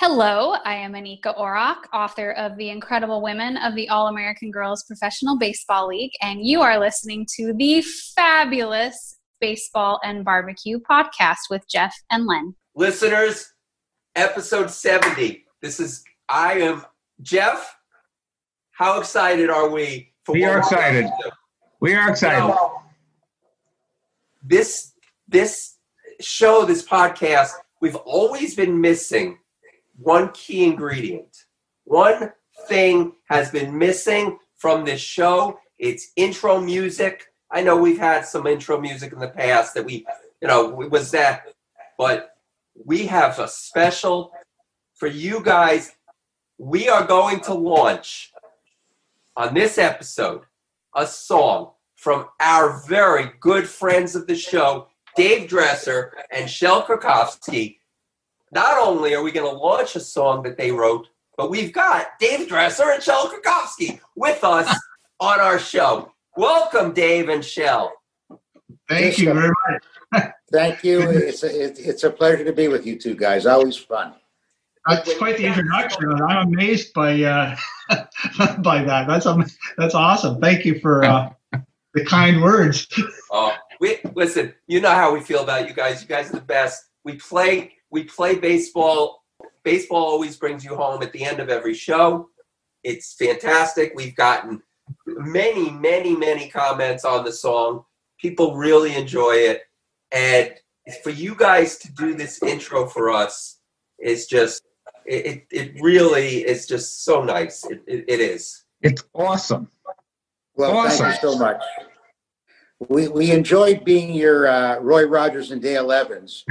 Hello, I am Anika Orrock, author of The Incredible Women of the All American Girls Professional Baseball League, and you are listening to the fabulous Baseball and Barbecue podcast with Jeff and Len. Listeners, episode 70. This is, I am Jeff. How excited are we? For we are excited. We are excited. You know, this, this show, this podcast, we've always been missing one key ingredient. One thing has been missing from this show. It's intro music. I know we've had some intro music in the past that we, you know, was that, but we have a special for you guys. We are going to launch on this episode a song from our very good friends of the show, Dave Dresser and Shel Krakowski not only are we going to launch a song that they wrote, but we've got Dave Dresser and Shel Krakowski with us on our show. Welcome, Dave and Shel. Thank you very much. Thank you. It's a, it's a pleasure to be with you two guys. Always fun. That's quite the introduction. I'm amazed by uh, by that. That's um, that's awesome. Thank you for uh, the kind words. Oh, we listen. You know how we feel about you guys. You guys are the best. We play we play baseball. Baseball always brings you home at the end of every show. It's fantastic. We've gotten many, many, many comments on the song. People really enjoy it. And for you guys to do this intro for us is just, it, it really is just so nice. It, it, it is. It's awesome. Well, awesome. thank you so much. We, we enjoyed being your uh, Roy Rogers and Dale Evans,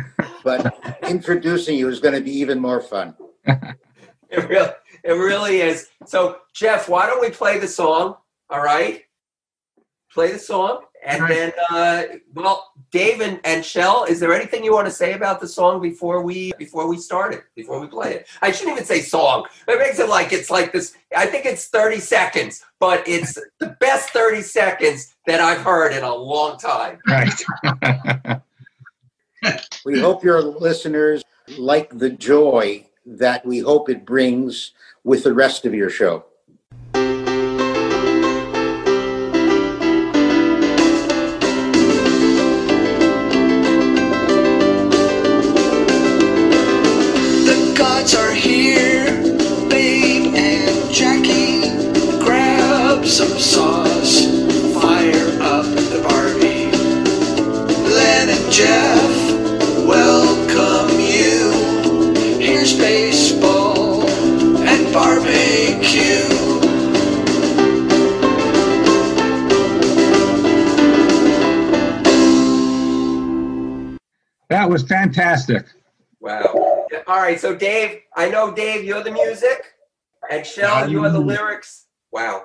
but introducing you is going to be even more fun. it really, it really is. So, Jeff, why don't we play the song? All right, play the song, and right. then, uh, well, Dave and, and Shel, is there anything you want to say about the song before we before we start it? Before we play it, I shouldn't even say song. It makes it like it's like this. I think it's thirty seconds, but it's the best thirty seconds that I've heard in a long time. Right. we hope your listeners like the joy that we hope it brings with the rest of your show. That was fantastic. Wow. All right. So, Dave, I know, Dave, you're the music, and Shel, you are the lyrics. Wow.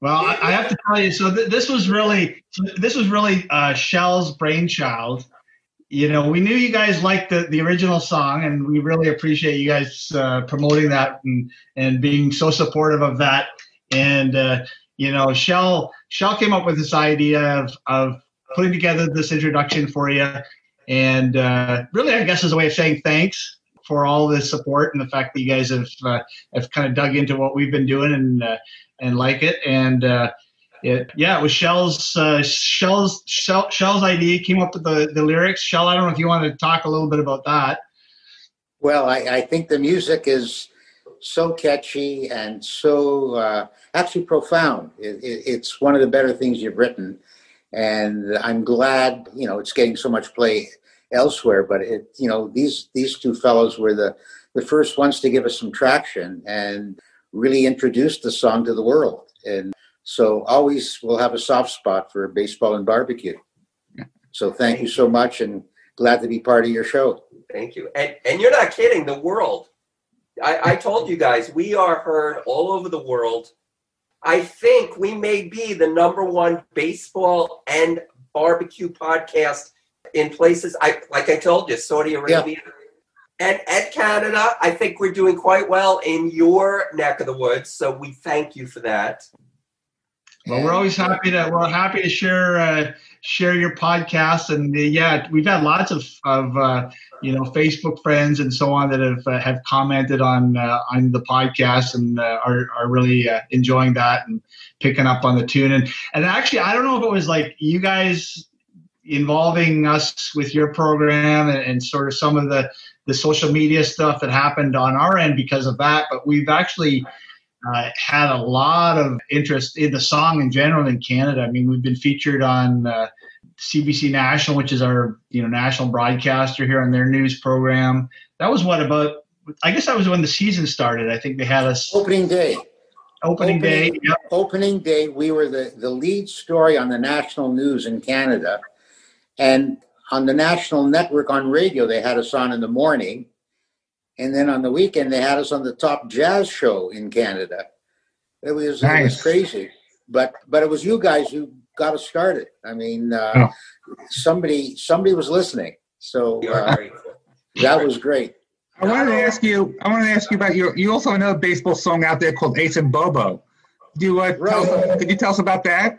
Well, I, I have to tell you, so th- this was really, this was really uh, Shel's brainchild. You know, we knew you guys liked the, the original song, and we really appreciate you guys uh, promoting that and, and being so supportive of that. And uh, you know, Shel Shel came up with this idea of of putting together this introduction for you and uh, really, I guess, is a way of saying thanks for all the support and the fact that you guys have uh, have kind of dug into what we've been doing and uh, and like it. And uh, it, yeah, it was Shel's uh, Shel's Shel, Shel's idea. Came up with the the lyrics. Shel, I don't know if you want to talk a little bit about that. Well, I, I think the music is so catchy and so uh, actually profound. It, it, it's one of the better things you've written and I'm glad you know it's getting so much play elsewhere. But it you know these these two fellows were the the first ones to give us some traction and really introduce the song to the world. And so always we'll have a soft spot for baseball and barbecue. So thank you so much and glad to be part of your show. Thank you. And and you're not kidding, the world. I, I told you guys we are heard all over the world I think we may be the number one baseball and barbecue podcast in places I like I told you, Saudi Arabia. Yeah. And at Canada, I think we're doing quite well in your neck of the woods. So we thank you for that. Well, we're always happy to we're happy to share uh, share your podcast, and uh, yeah, we've had lots of of uh, you know Facebook friends and so on that have uh, have commented on uh, on the podcast and uh, are are really uh, enjoying that and picking up on the tune. And and actually, I don't know if it was like you guys involving us with your program and, and sort of some of the the social media stuff that happened on our end because of that, but we've actually uh, had a lot of interest in the song in general in Canada. I mean, we've been featured on uh, CBC National, which is our you know national broadcaster here on their news program. That was what about? I guess that was when the season started. I think they had us Opening day. opening, opening- day. Yep. Opening day, we were the, the lead story on the national news in Canada. And on the national network on radio, they had us on in the morning. And then on the weekend, they had us on the top jazz show in Canada. It was, it was crazy. But but it was you guys who got us started. I mean, uh, Oh. somebody somebody was listening. So uh, that was great. I wanted to ask you. I wanted to ask you about your. You also have another baseball song out there called Ace and Bobo. Do you uh, tell us, could you tell us about that?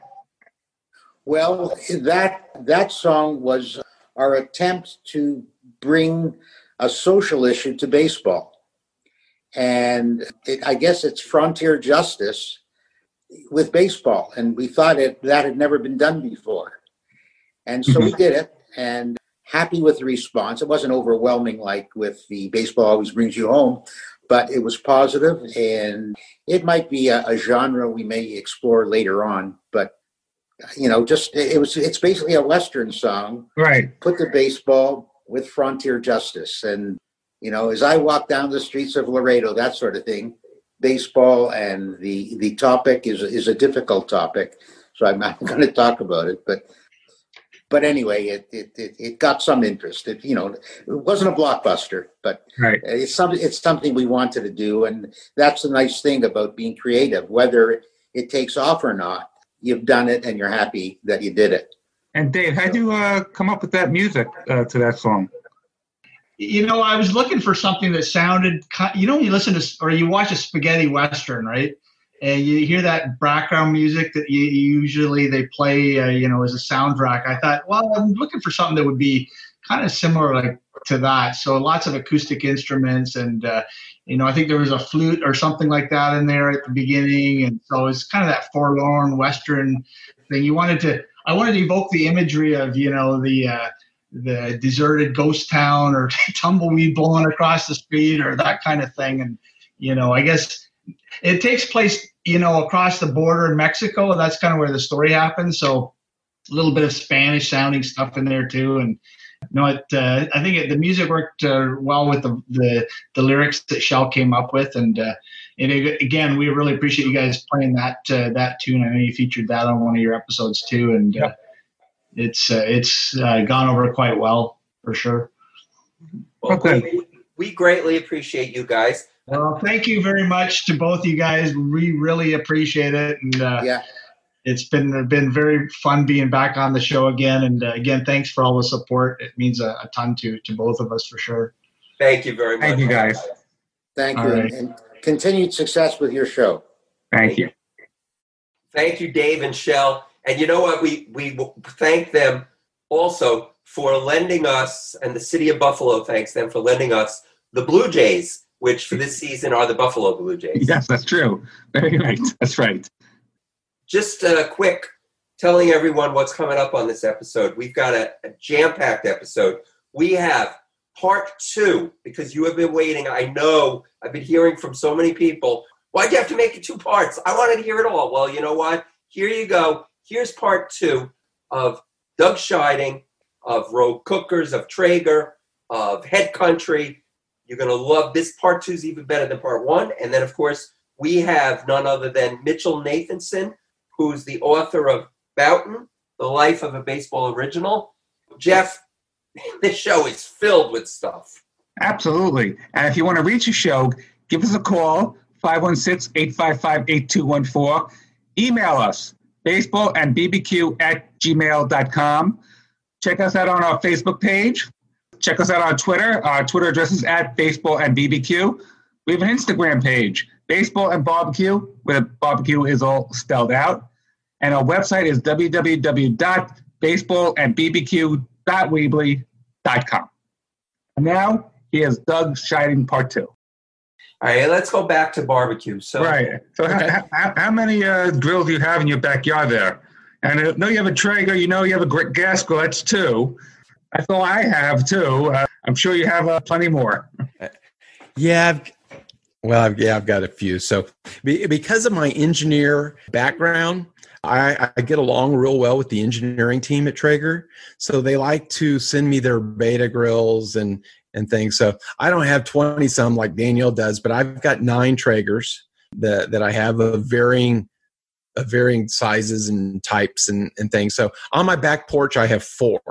Well, that that song was our attempt to bring a social issue to baseball, and it, I guess it's frontier justice with baseball, and we thought it that had never been done before, and so we mm-hmm. did it, and happy with the response. It wasn't overwhelming like with the baseball always brings you home, but it was positive, and it might be a, a genre we may explore later on, but you know, just it was it's basically a western song. Right. Put the baseball with frontier justice, and you know, as I walk down the streets of Laredo, that sort of thing. Baseball and the the topic is is a difficult topic, so I'm not going to talk about it. But but anyway, it it it, it got some interest. It you know, it wasn't a blockbuster, but Right. it's something it's something we wanted to do, and that's the nice thing about being creative. Whether it takes off or not, you've done it, and you're happy that you did it. And Dave, how'd you uh, come up with that music uh, to that song? You know, I was looking for something that sounded, you know, when you listen to or you watch a spaghetti western, right? And you hear that background music that you usually they play, uh, you know, as a soundtrack. I thought, well, I'm looking for something that would be kind of similar, like to that. So lots of acoustic instruments, and uh, you know, I think there was a flute or something like that in there at the beginning, and so it's kind of that forlorn western thing. You wanted to, I wanted to evoke the imagery of, you know, the uh, the deserted ghost town or tumbleweed blowing across the street or that kind of thing. And, you know, I guess it takes place, you know, across the border in Mexico. That's kind of where the story happens. So a little bit of Spanish sounding stuff in there too. And, no, it, uh, I think it, the music worked uh, well with the, the the lyrics that Shel came up with, and uh, and it, again, we really appreciate you guys playing that uh, that tune. I know you featured that on one of your episodes too, and uh, it's uh, it's uh, gone over quite well for sure. Well, Okay. we, we greatly appreciate you guys. Well, thank you very much to both you guys. We really appreciate it, and uh, Yeah, it's been been very fun being back on the show again. And uh, again, thanks for all the support. It means a, a ton to to both of us for sure. Thank you very much. Thank you, guys. thank All you, right. and continued success with your show. Thank you. Thank you, Dave and Shel. And you know what? We we thank them also for lending us, and the city of Buffalo thanks them for lending us the Blue Jays, which for this season are the Buffalo Blue Jays. Yes, that's true. Very right. That's right. Just uh, quick, telling everyone what's coming up on this episode. We've got a, a jam-packed episode. We have part two because you have been waiting. I know I've been hearing from so many people. Why'd you have to make it two parts? I wanted to hear it all. Well, you know what? Here you go. Here's part two of Doug Scheiding, of Rogue Cookers, of Traeger, of Head Country. You're going to love this. Part two is even better than part one. And then, of course, we have none other than Mitchell Nathanson, who's the author of Bouton, The Life of a Baseball Original. Jeff, this show is filled with stuff. Absolutely. And if you want to reach the show, give us a call, 516-855-8214. Email us, baseball and bbq at gmail.com. Check us out on our Facebook page. Check us out on Twitter. Our Twitter address is at baseball and bbq. We have an Instagram page, baseball and barbecue, where barbecue is all spelled out. And our website is www.baseballandbbq.weebly.com. And now here's Doug Scheiding Part Two. All right, let's go back to barbecue. So, Right. So, Okay. how, how, how many uh, grills do you have in your backyard there? And I know you have a Traeger. You know you have a gr- gas grill. That's two. That's all I have too. Uh, I'm sure you have uh, plenty more. Yeah. I've, well, I've, yeah, I've got a few. So, be, because of my engineer background, I, I get along real well with the engineering team at Traeger. So they like to send me their beta grills and and things. So I don't have twenty some like Daniel does, but I've got nine Traegers that that I have of varying of varying sizes and types and, and things. So on my back porch, I have four.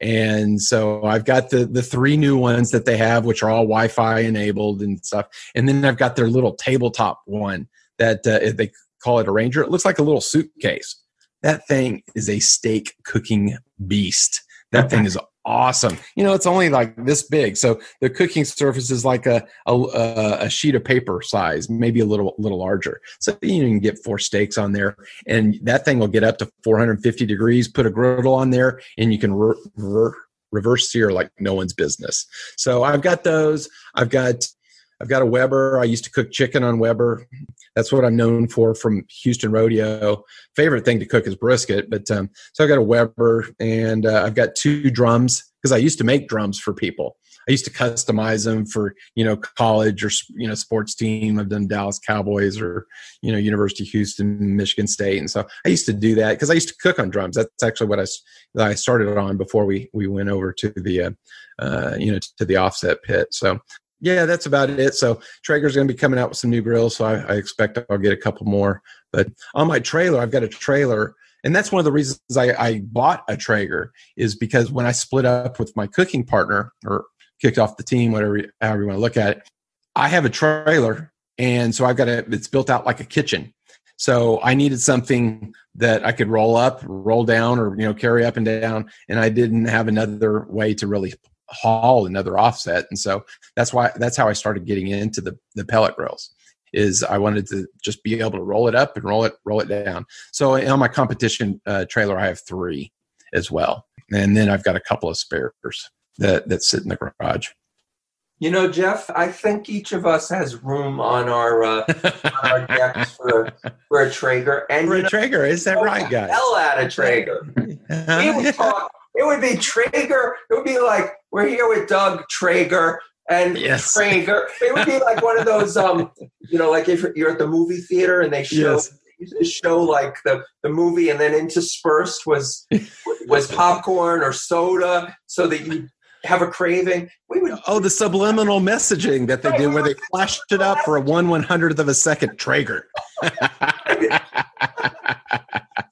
And so I've got the the three new ones that they have, which are all Wi-Fi enabled and stuff. And then I've got their little tabletop one that uh, they call it a Ranger. It looks like a little suitcase. That thing is a steak cooking beast. That thing is awesome. You know, it's only like this big, so the cooking surface is like a a, uh, a sheet of paper size, maybe a little little larger. So you can get four steaks on there, and that thing will get up to 450 degrees. Put a griddle on there, and you can re- re- reverse sear like no one's business. So I've got those. I've got I've got a Weber. I used to cook chicken on Weber. That's what I'm known for from Houston Rodeo. Favorite thing to cook is brisket, but um, so I've got a Weber and uh, I've got two drums because I used to make drums for people. I used to customize them for you know college or you know sports team. I've done Dallas Cowboys or you know University of Houston, Michigan State, and so I used to do that because I used to cook on drums. That's actually what I I started on before we we went over to the uh, uh, you know to the offset pit. So yeah, that's about it. So Traeger's going to be coming out with some new grills, so I, I expect I'll get a couple more. But on my trailer, I've got a trailer, and that's one of the reasons I, I bought a Traeger is because when I split up with my cooking partner or kicked off the team, whatever however you want to look at it, I have a trailer, and so I've got a it's built out like a kitchen. So I needed something that I could roll up, roll down, or you know carry up and down, and I didn't have another way to really haul another offset, and so that's why that's how I started getting into the the pellet grills. Is I wanted to just be able to roll it up and roll it roll it down. So on my competition uh, trailer, I have three as well, and then I've got a couple of spares that that sit in the garage. you know, Jeff, I think each of us has room on our uh, on our decks for for a Traeger, and For you a know, Traeger, is that right, guys? hell out of Traeger. we would talk. It would be Traeger. It would be like we're here with Doug Traeger and Yes. Traeger. It would be like one of those, um, you know, like if you're at the movie theater and they show Yes. show like the the movie, and then interspersed was was popcorn or soda, so that you have a craving. We would. Oh, the subliminal messaging that they did where they flashed it up for a one one hundredth of a second Traeger.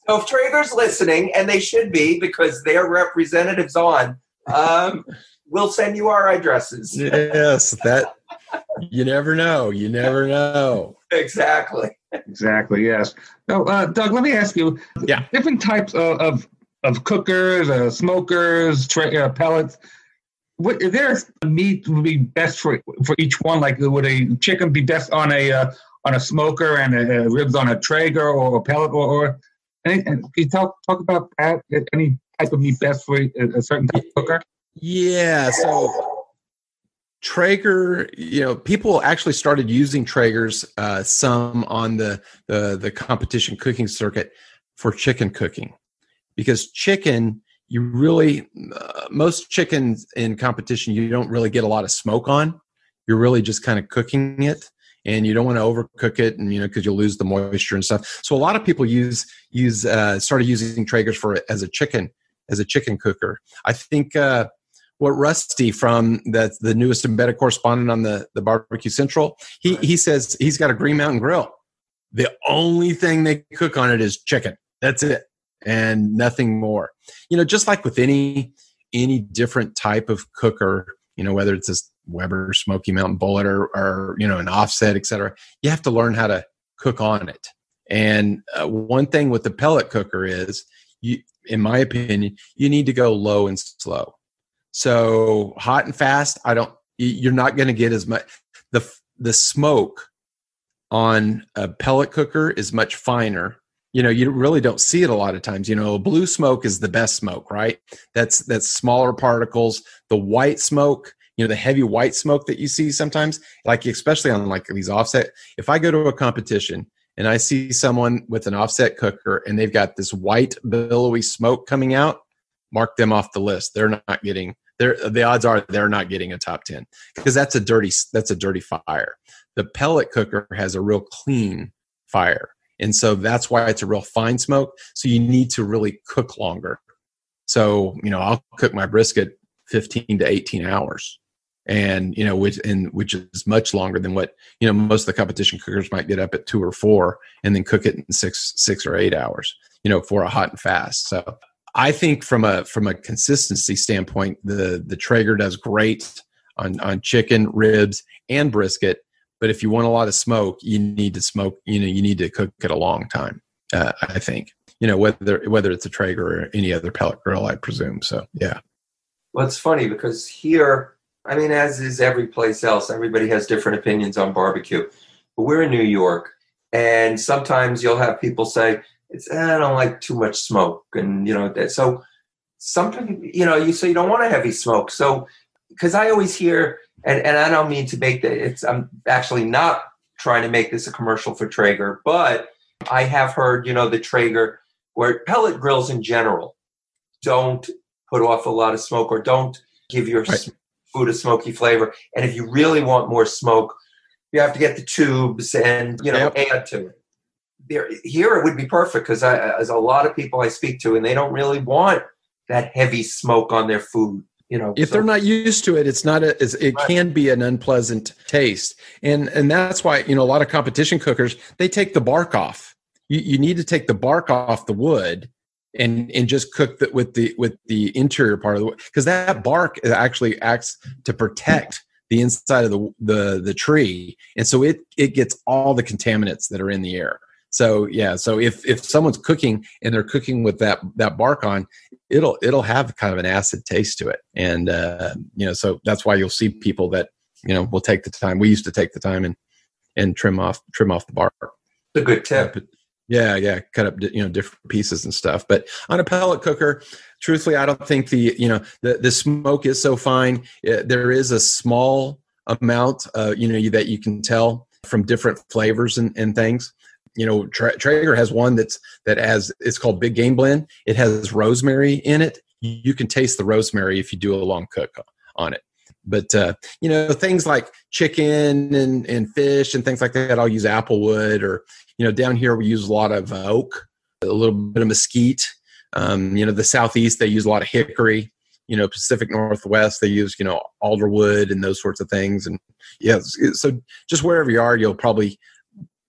So if Traeger's listening, and they should be because their representatives on, um, we'll send you our addresses. yes, that you never know. You never know. Exactly. Exactly. Yes. So, uh, Doug, let me ask you. Yeah. Different types of of, of cookers, uh, smokers, tra- uh, pellets. What, is there a meat would be best for for each one? Like, would a chicken be best on a uh, on a smoker and a, ribs on a Traeger or a pellet or? or any, and can you talk talk about that? Any type of meat best for a, a certain type of cooker? Yeah. So Traeger, you know, people actually started using Traegers uh, some on the, the the competition cooking circuit for chicken cooking, because chicken, you really uh, most chickens in competition, you don't really get a lot of smoke on. You're really just kind of cooking it, and you don't want to overcook it, and you know because you'll lose the moisture and stuff. So a lot of people use use uh, started using Traegers for as a chicken as a chicken cooker. I think. Uh, what Rusty from the the newest embedded correspondent on the the Barbecue Central, he he says he's got a Green Mountain Grill. The only thing they cook on it is chicken. That's it, and nothing more. You know, just like with any any different type of cooker, you know, whether it's a Weber Smoky Mountain Bullet or or you know an offset, etc. You have to learn how to cook on it. And uh, one thing with the pellet cooker is, you, in my opinion, you need to go low and slow. So hot and fast, I don't. You're not going to get as much. the The smoke on a pellet cooker is much finer you know you really don't see it a lot of times you know blue smoke is the best smoke right that's that's smaller particles the white smoke you know the heavy white smoke that you see sometimes like especially on like these offset if i go to a competition and i see someone with an offset cooker and they've got this white billowy smoke coming out mark them off the list they're not getting the odds are they're not getting a top 10 because that's a dirty that's a dirty fire the pellet cooker has a real clean fire and so that's why it's a real fine smoke. So you need to really cook longer. So, you know, I'll cook my brisket 15 to 18 hours. And, you know, which and which is much longer than what, you know, most of the competition cookers might get up at two or four and then cook it in six, six or eight hours, you know, for a hot and fast. So I think from a from a consistency standpoint, the the Traeger does great on on chicken, ribs, and brisket but if you want a lot of smoke, you need to smoke. You know, you need to cook it a long time. Uh, I think you know whether whether it's a Traeger or any other pellet grill, I presume. So yeah. Well, it's funny because here, I mean, as is every place else, everybody has different opinions on barbecue. But we're in New York, and sometimes you'll have people say, "It's eh, I don't like too much smoke," and you know, that. so sometimes you know, you say you don't want a heavy smoke. So because I always hear and and I don't mean to make the it's I'm actually not trying to make this a commercial for Traeger, but I have heard, you know, the Traeger where pellet grills in general don't put off a lot of smoke or don't give your right. food a smoky flavor. And if you really want more smoke, you have to get the tubes and you know yep. add to it. There, here it would be perfect because as a lot of people I speak to, and they don't really want that heavy smoke on their food you know if so. they're not used to it it's not a it right. can be an unpleasant taste and and that's why you know a lot of competition cookers they take the bark off you, you need to take the bark off the wood and and just cook that with the with the interior part of the wood because that bark actually acts to protect the inside of the the the tree and so it it gets all the contaminants that are in the air so yeah so if if someone's cooking and they're cooking with that that bark on it'll it'll have kind of an acid taste to it. And uh you know so that's why you'll see people that you know will take the time we used to take the time and and trim off trim off the bark. It's a good tip. Yeah yeah cut up you know different pieces and stuff. But on a pellet cooker truthfully i don't think the you know the the smoke is so fine. There is a small amount uh you know that you can tell from different flavors and, and things you know Tra- traeger has one that's that has it's called big game blend. It has rosemary in it. You can taste the rosemary if you do a long cook on it. But uh, you know things like chicken and, and fish and things like that i'll use applewood or you know down here we use a lot of oak a little bit of mesquite. Um, you know the southeast they use a lot of hickory. You know pacific northwest they use you know alderwood and those sorts of things. And yeah so just wherever you are you'll probably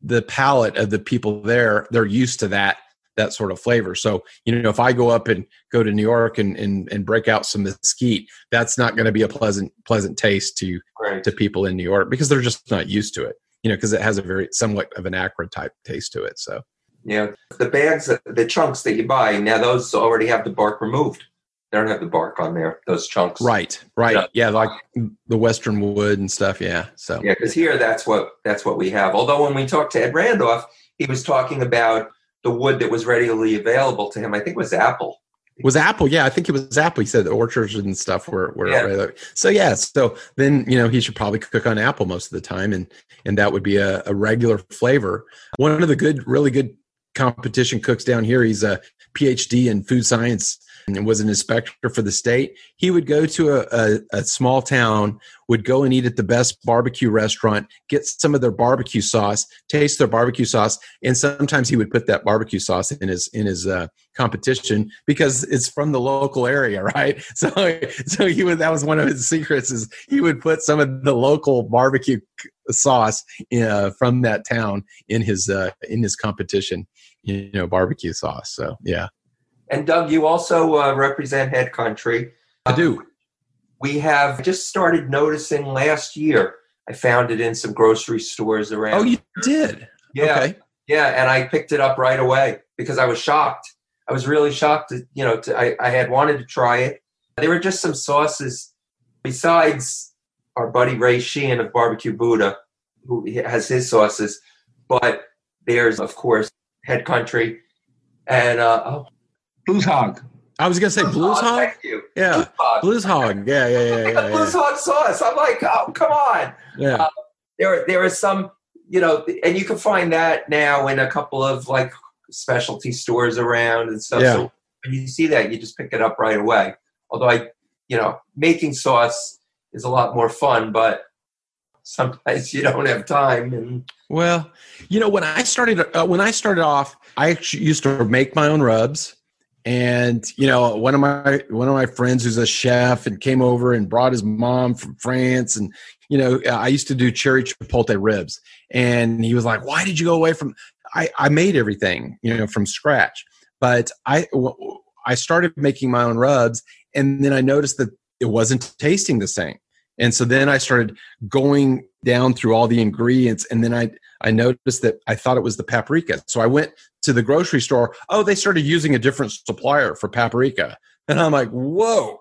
the palate of the people there they're used to that that sort of flavor. So you know if i go up and go to new york and and, and break out some mesquite that's not going to be a pleasant pleasant taste to right. to people in new york because they're just not used to it you know because it has a very somewhat of an acrid type taste to it so. Yeah. The bags the chunks that you buy now those already have the bark removed they don't have the bark on there those chunks. Right right. Yeah, yeah like the western wood and stuff yeah so. Yeah because here that's what that's what we have. Although when we talked to ed randolph he was talking about the wood that was readily available to him. I think it was apple. Was apple yeah i think it was apple. He said the orchards and stuff were, were yeah. so yeah so then you know he should probably cook on apple most of the time and and that would be a, a regular flavor. One of the good really good competition cooks down here he's a phd in food science and was an inspector for the state, he would go to a, a, a, small town, would go and eat at the best barbecue restaurant, get some of their barbecue sauce, taste their barbecue sauce, and sometimes he would put that barbecue sauce in his in his uh, competition because it's from the local area, right? So so he would that was one of his secrets is he would put some of the local barbecue sauce uh, from that town in his uh, in his competition, you know, barbecue sauce. So yeah. And Doug, you also uh, represent Head Country. I do. We have just started noticing last year. I found it in some grocery stores around. Oh, you did? Yeah. Okay. Yeah, and I picked it up right away because I was shocked. I was really shocked. To, you know, to, I, I had wanted to try it. There were just some sauces besides our buddy Ray Sheehan of Barbecue Buddha, who has his sauces. But there's, of course, Head Country and uh, oh, Blues Hog. I was gonna say Blues Hog. Thank you. Yeah, Blues Hog. Blues Hog. Yeah, yeah, yeah, Get yeah. Blues yeah, Hog sauce. I'm like, oh, come on. yeah. There, there are some, you know, and you can find that now in a couple of like specialty stores around and stuff. Yeah. So when you see that, you just pick it up right away. Although I, you know, making sauce is a lot more fun, but sometimes you don't have time. And Well, you know, when I started uh, when I started off, I actually used to make my own rubs. And you know, one of my one of my friends who's a chef and came over and brought his mom from France, and you know, I used to do cherry chipotle ribs, and he was like, "Why did you go away from?" I I made everything, you know, from scratch, but i i started making my own rubs, and then I noticed that it wasn't tasting the same, and so then I started going down through all the ingredients, and then I I noticed that I thought it was the paprika. So I went to the grocery store. Oh, they started using a different supplier for paprika. And I'm like, whoa,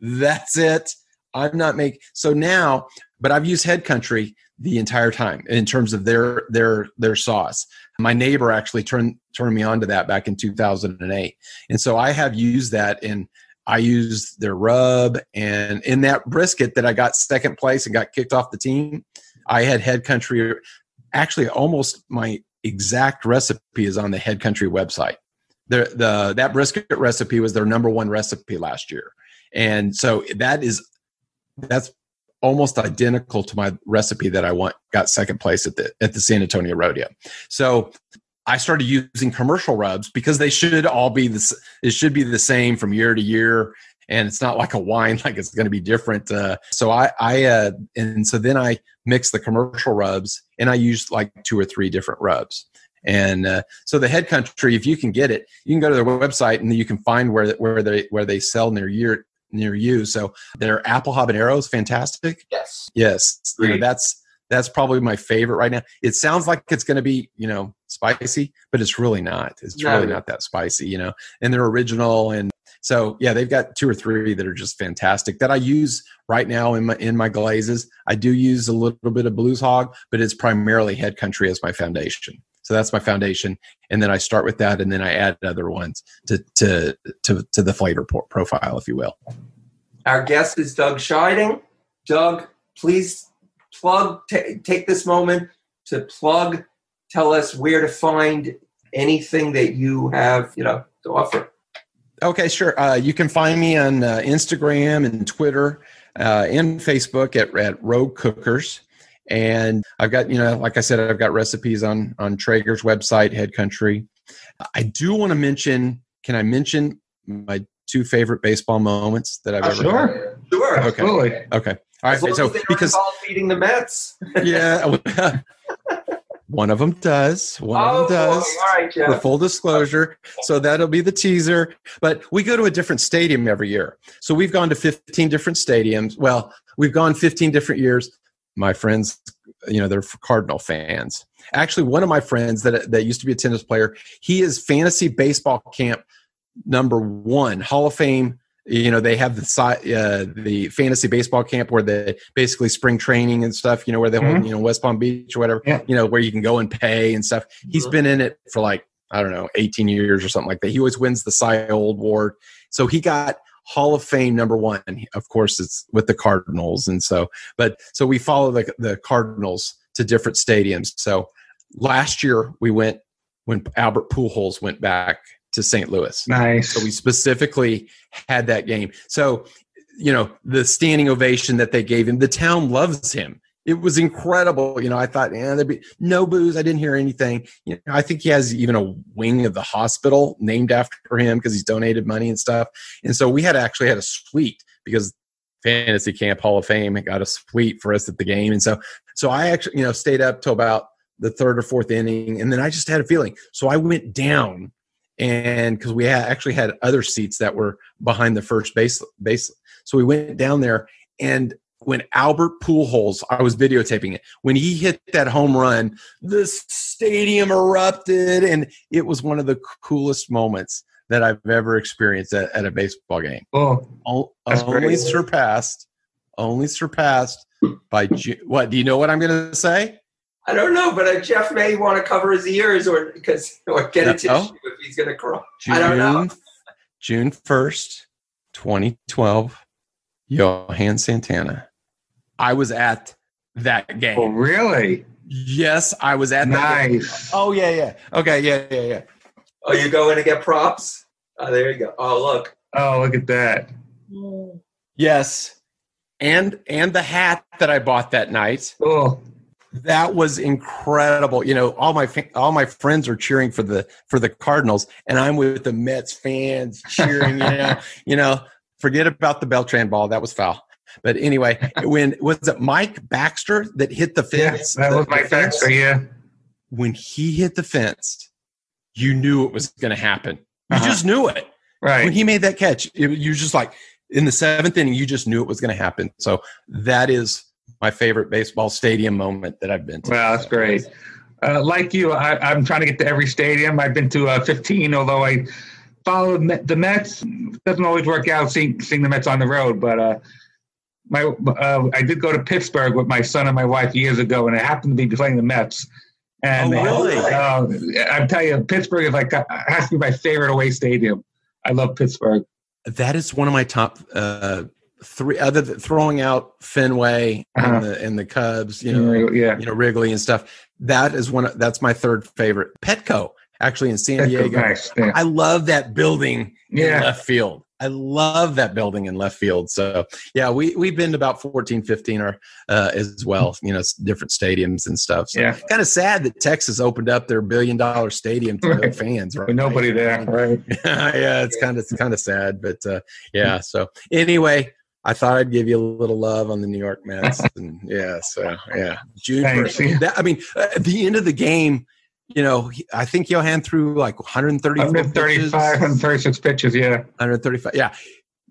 that's it. I'm not making so now, but I've used head country the entire time in terms of their their their sauce. My neighbor actually turned turned me on to that back in 2008. And so I have used that in I used their rub and in that brisket that I got second place and got kicked off the team. I had head country actually almost my exact recipe is on the head country website. The the that brisket recipe was their number one recipe last year. And so that is that's almost identical to my recipe that i want got second place at the at the san antonio rodeo. So i started using commercial rubs because they should all be this it should be the same from year to year and it's not like a wine like it's going to be different uh, so i i uh, and so then i mix the commercial rubs and i use like two or three different rubs. And uh, so the head country if you can get it you can go to their website and you can find where where they where they sell near you near you. So their apple habanero is fantastic. Yes, yes. You know, that's that's probably my favorite right now. It sounds like it's going to be you know spicy but it's really not. It's No. really not that spicy you know? And they're original and so yeah they've got two or three that are just fantastic that i use right now in my in my glazes i do use a little bit of blues hog but it's primarily head country as my foundation so that's my foundation and then i start with that and then i add other ones to to to, to the flavor profile if you will our guest is Doug Scheiding. Doug, please plug. ta take this moment to plug. Tell us where to find anything that you have, you know, to offer. Okay, sure. Uh, you can find me on uh, Instagram and Twitter uh, and Facebook at, at Rogue Cookers. And I've got, you know, like I said, I've got recipes on on Traeger's website, Head Country. I do want to mention. Can I mention my two favorite baseball moments that I've Uh, ever? sure. had? Sure. Okay. Absolutely. Okay. All right. So because beating the Mets. yeah, one of them does. One oh, of them does. boy. all right, for full disclosure. So that'll be the teaser. But we go to a different stadium every year. So we've gone to 15 different stadiums. Well, we've gone 15 different years. My friends, you know, they're Cardinal fans. Actually, one of my friends that that used to be a tennis player, he is fantasy baseball camp number one, Hall of Fame. You know, they have the uh, the fantasy baseball camp where they basically spring training and stuff. You know, where they hold, Mhm. you know, West Palm Beach or whatever. Yeah. You know, where you can go and pay and stuff. He's Mhm. been in it for like I don't know, 18 years or something like that. He always wins the Cy Old Award. So he got Hall of Fame number one. Of course, it's with the Cardinals. And so, but so we follow the, the Cardinals to different stadiums. So last year we went when Albert Pujols went back to St. Louis. Nice. So we specifically had that game. So, you know, the standing ovation that they gave him, the town loves him. It was incredible. You know, I thought, yeah, there'd be no booze. I didn't hear anything. You know, I think he has even a wing of the hospital named after him because he's donated money and stuff. And so we had actually had a suite because Fantasy Camp Hall of Fame got a suite for us at the game. And so, so I actually, you know, stayed up till about the third or fourth inning, and then I just had a feeling. So I went down and because we had actually had other seats that were behind the first base base so we went down there and when albert pujols i was videotaping it when he hit that home run the stadium erupted and it was one of the coolest moments that i've ever experienced at, at a baseball game oh, O- only great. surpassed only surpassed by Ju- what do you know what i'm going to say I don't know, but uh, Jeff may want to cover his ears or because or get a tissue if he's going to cry. June, I don't know. June 1st, 2012, Johan Santana. I was at that game. Oh, really? Yes, I was at that game. Nice. Oh, yeah, yeah. Okay, yeah, yeah, yeah. Oh, you go in to get props? Oh, there you go. Oh, look. Oh, look at that. Yes. And and the hat that I bought that night. Oh, That was incredible. You know, all my fa- all my friends are cheering for the for the Cardinals, and I'm with the Mets fans cheering. You know, you know, forget about the Beltran ball. That was foul. But anyway, when was it Mike Baxter that hit the yeah, fence? that The- was fence? fence. Yeah. When he hit the fence, you knew it was going to happen. You Uh-huh. just knew it Right. when he made that catch. It, you just like in the seventh inning, you just knew it was going to happen. So that is my favorite baseball stadium moment that I've been to. Wow, that's great. Uh, like you, I, I'm trying to get to every stadium. I've been to uh, 15, although I follow the Mets. Doesn't always work out seeing, seeing the Mets on the road, but uh, my uh, I did go to Pittsburgh with my son and my wife years ago, and it happened to be playing the Mets. And Oh, really? uh, I'm telling you, Pittsburgh is like uh, has to be my favorite away stadium. I love Pittsburgh. That is one of my top uh, three. Other than throwing out Fenway Uh-huh. and the and the Cubs, you know, yeah, you know Wrigley and stuff. That is one. of- That's my third favorite. Petco, actually in San Diego. nice. Yeah. I love that building in left field. I love that building in left field. So yeah, we we've been to about 14, 15 or uh, as well. You know, different stadiums and stuff. So Yeah. kind of sad that Texas opened up their billion dollar stadium to no fans. Right? With nobody there, right? yeah, it's kind of it's kind of sad, but uh, yeah. So anyway, I thought I'd give you a little love on the New York Mets, and yeah, so yeah, June Thanks. That, I mean, uh, at the end of the game, you know, he- I think Johan threw like 134 135, pitches, 136 pitches. Yeah. 135. Yeah.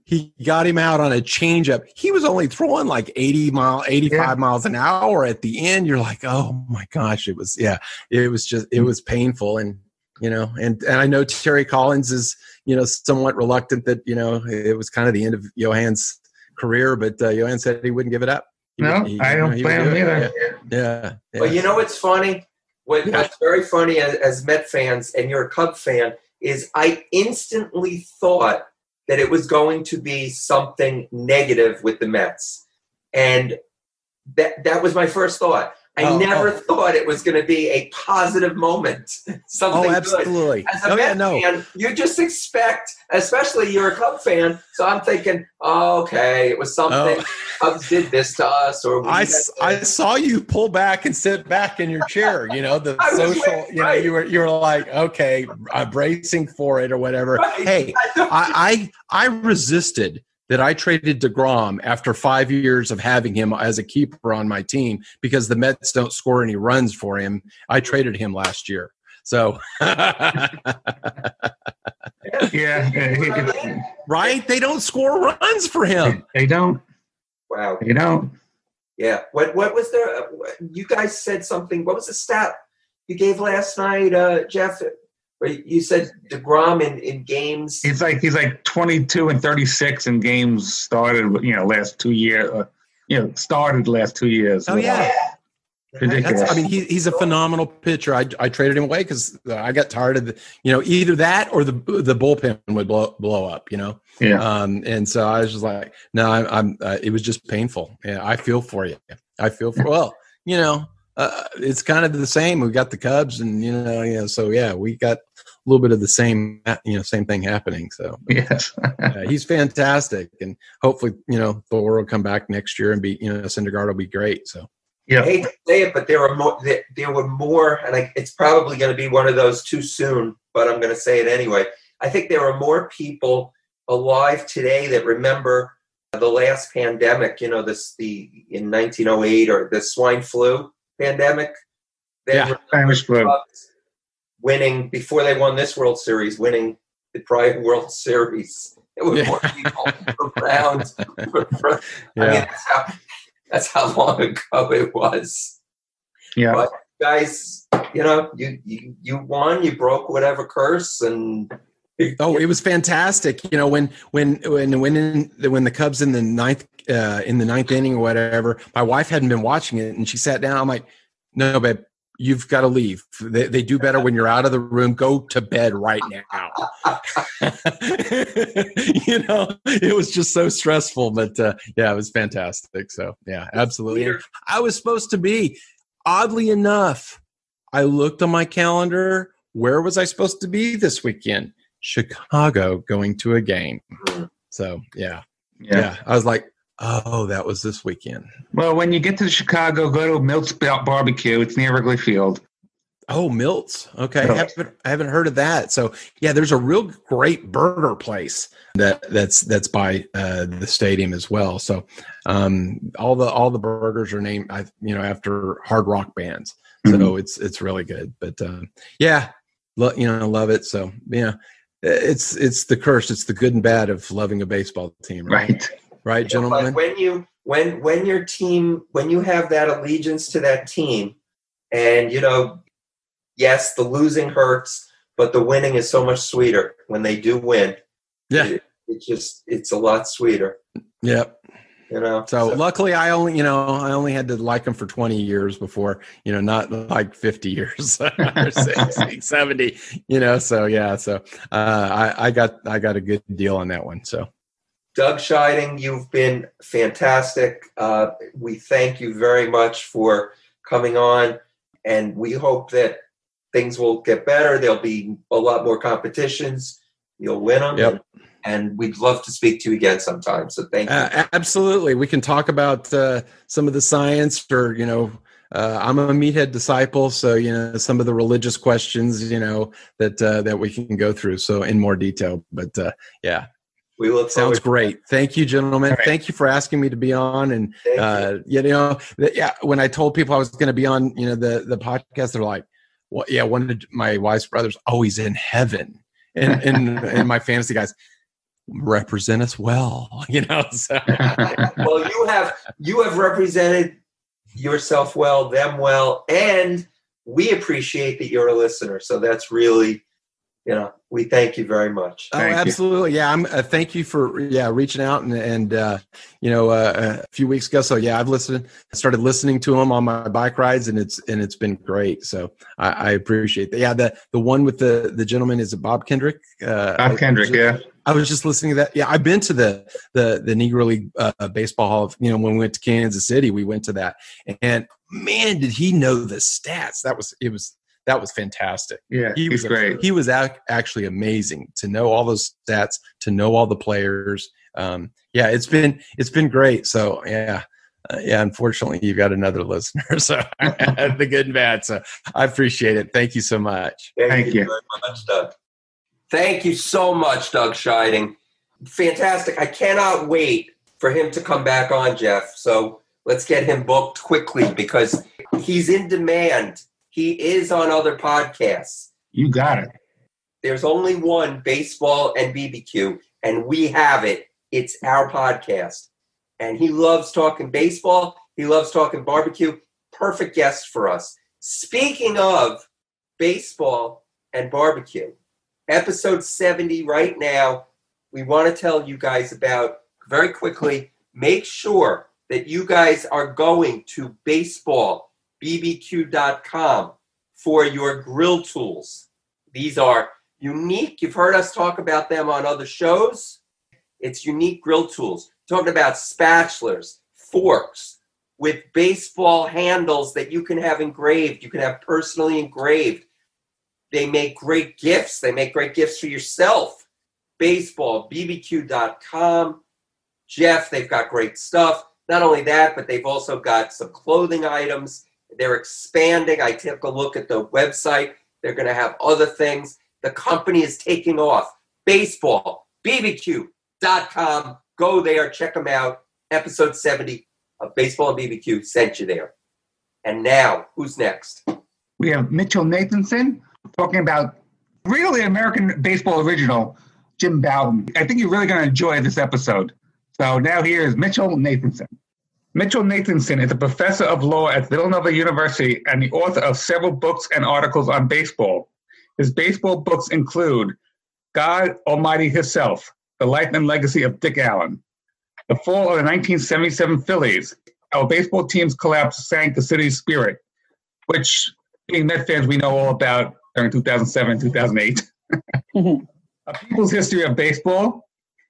He got him out on a changeup. He was only throwing like 80 mile, 85 Yeah. miles an hour at the end. You're like, oh my gosh, it was yeah, it was just it was painful. And you know, and and I know Terry Collins is, you know, somewhat reluctant that, you know, it was kind of the end of Johan's career, but uh, Johan said he wouldn't give it up. He No, would- he- I don't he would blame do him either. Yeah. Yeah. yeah. But you know what's funny? What, Yeah. What's very funny as, as Met fans, and you're a Cub fan, is I instantly thought that it was going to be something negative with the Mets, and that that was my first thought. I Oh, never oh. thought it was going to be a positive moment, something Oh, good. absolutely. As a Oh, yeah, no. fan, you just expect, especially you're a Cub fan, so I'm thinking, oh, okay, it was something. Oh. Cubs did this to us, or we I, had s- this. I saw you pull back and sit back in your chair. You know the social. waiting, You know right. you were you were like okay, I'm bracing for it or whatever. Right. Hey, I, I I resisted that. I traded Degrom after five years of having him as a keeper on my team because the Mets don't score any runs for him. I traded him last year. So Yeah. Right, they don't score runs for him. They don't. wow. They don't. Yeah. What what was there? You guys said something. What was the stat you gave last night, uh, Jeff? Where you said Degrom in in games. He's like he's like 22 and 36 in games started. You know, last two years. Uh, you know, started last two years. Oh yeah. ridiculous. That's, I mean, he, he's a phenomenal pitcher. I, I traded him away because I got tired of the, you know, either that or the the bullpen would blow blow up, you know. yeah. Um, and so I was just like, no, I'm. I'm uh, it was just painful. Yeah, I feel for you. I feel for well, you know, uh, it's kind of the same. We got the Cubs, and you know, you know, so yeah, we got a little bit of the same, you know, same thing happening. So yes. uh, he's fantastic, and hopefully, you know, Thor will come back next year and be, you know, Syndergaard will be great. So I yeah. hate to say it, but there were more. There, there were more, and I, it's probably going to be one of those too soon. But I'm going to say it anyway. I think there are more people alive today that remember the last pandemic. You know, this the in 1908 or the swine flu pandemic. They Yeah. remember Spanish flu. Cubs winning before they won this World Series, winning the prior World Series. There was Yeah. more people around. I mean, that's how, that's how long ago it was. Yeah. But guys, you know, you, you you won, you broke whatever curse, and Oh, it was fantastic. You know, when when when when in, when the Cubs in the ninth uh, in the ninth inning or whatever, my wife hadn't been watching it, and she sat down. I'm like, no, babe, you've got to leave. They, they do better when you're out of the room. Go to bed right now. you know, it was just so stressful, but uh, yeah, it was fantastic. So yeah, absolutely. I was supposed to be, oddly enough, I looked on my calendar. Where was I supposed to be this weekend? Chicago, going to a game. So yeah, yeah. yeah. I was like, oh, that was this weekend. Well, when you get to Chicago, go to Milt's Barbecue. It's near Wrigley Field. Oh, Milt's. Okay, I haven't, I haven't heard of that. So yeah, there's a real great burger place that that's that's by uh, the stadium as well. So um, all the all the burgers are named, you know, after hard rock bands. So mm-hmm. it's it's really good. But um, yeah, lo- you know, I love it. So yeah, it's it's the curse. It's the good and bad of loving a baseball team, right? Right, right gentlemen. when you when when your team when you have that allegiance to that team, and you know, yes, the losing hurts, but the winning is so much sweeter when they do win. Yeah, it, it just it's a lot sweeter. Yep. You know. So, so, luckily, I only you know I only had to like them for twenty years before you know not like fifty years or 60, 70 You know. So yeah. So uh, I I got I got a good deal on that one. So. Doug Scheiding, you've been fantastic. Uh, we thank you very much for coming on, and we hope that things will get better. There'll be a lot more competitions. You'll win them. Yep and we'd love to speak to you again sometime. So thank you. Uh, absolutely, we can talk about uh, some of the science, or you know, uh, I'm a meathead disciple, so you know some of the religious questions, you know, that uh, that we can go through. So in more detail, but uh, yeah. We look Sounds great. Thank you, gentlemen. Right. Thank you for asking me to be on. And uh, you. you know, yeah, when I told people I was going to be on, you know, the the podcast, they're like, "Well, yeah, one of my wife's brothers, oh, he's in heaven." And and, and my fantasy guys, represent us well you know so. well you have you have represented yourself well them well and we appreciate that you're a listener so that's really you know we thank you very much oh absolutely you. yeah i'm uh, thank you for yeah reaching out and and uh, you know uh, a few weeks ago so yeah i've listened started listening to them on my bike rides and it's and it's been great so i, I appreciate that yeah the the one with the the gentleman is bob kendrick uh, bob kendrick yeah I was just listening to that. Yeah, I've been to the the the Negro League uh, baseball hall. Of, you know, when we went to Kansas City, we went to that, and man, did he know the stats? That was it was that was fantastic. Yeah, he was great. He was ac- actually amazing to know all those stats, to know all the players. Um, yeah, it's been it's been great. So yeah. Uh, yeah, unfortunately, you've got another listener. So the good and bad. So I appreciate it. Thank you so much. Thank, Thank you. you very much, Doug. Thank you so much, Doug Scheiding. Fantastic. I cannot wait for him to come back on, Jeff. So let's get him booked quickly because he's in demand. He is on other podcasts. You got it. There's only one baseball and BBQ, and we have it. It's our podcast. And he loves talking baseball. He loves talking barbecue. Perfect guest for us. Speaking of baseball and barbecue, episode 70 right now. We want to tell you guys about very quickly. Make sure that you guys are going to baseballbbq.com for your grill tools. These are unique. You've heard us talk about them on other shows. It's unique grill tools. Talking about spatulas, forks with baseball handles that you can have engraved, you can have personally engraved. They make great gifts. They make great gifts for yourself. Baseball, bbq.com. Jeff, they've got great stuff. Not only that, but they've also got some clothing items. They're expanding. I took a look at the website. They're going to have other things. The company is taking off. Baseball, bbq.com. Go there, check them out. Episode 70 of Baseball and BBQ sent you there. And now, who's next? We have Mitchell Nathanson, talking about really American baseball original, Jim Bouton. I think you're really going to enjoy this episode. So now here is Mitchell Nathanson. Mitchell Nathanson is a professor of law at Villanova University and the author of several books and articles on baseball. His baseball books include God Almighty Hisself, The Life and Legacy of Dick Allen, The Fall of the 1977 Phillies, Our Baseball Team's Collapse Sank the City's Spirit, which being Met fans, we know all about during 2007, 2008. a People's History of Baseball.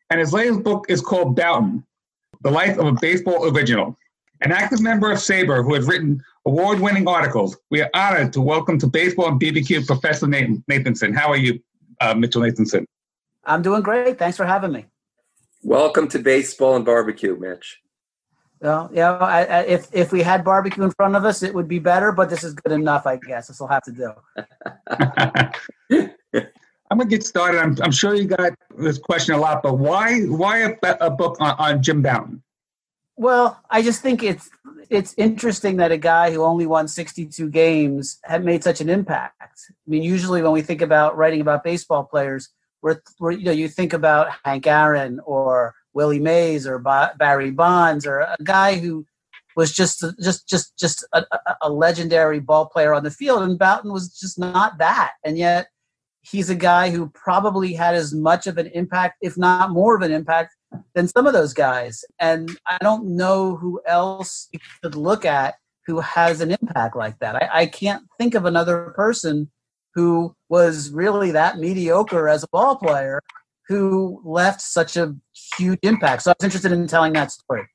And his latest book is called Bouton, The Life of a Baseball Original. An active member of SABR who has written award winning articles, we are honored to welcome to Baseball and BBQ Professor Nathan, Nathanson. How are you, uh, Mitchell Nathanson? I'm doing great. Thanks for having me. Welcome to Baseball and Barbecue, Mitch. Well, yeah, I, I, if if we had barbecue in front of us, it would be better. But this is good enough, I guess. This will have to do. I'm gonna get started. I'm, I'm sure you got this question a lot, but why why a, a book on, on Jim Bouton? Well, I just think it's it's interesting that a guy who only won 62 games had made such an impact. I mean, usually when we think about writing about baseball players, we're, we're you know you think about Hank Aaron or Willie Mays or Barry Bonds or a guy who was just just just just a, a, legendary ball player on the field, and Bouton was just not that, and yet he's a guy who probably had as much of an impact, if not more of an impact, than some of those guys. And I don't know who else you could look at who has an impact like that. I, I can't think of another person who was really that mediocre as a ball player who left such a huge impact. So I was interested in telling that story.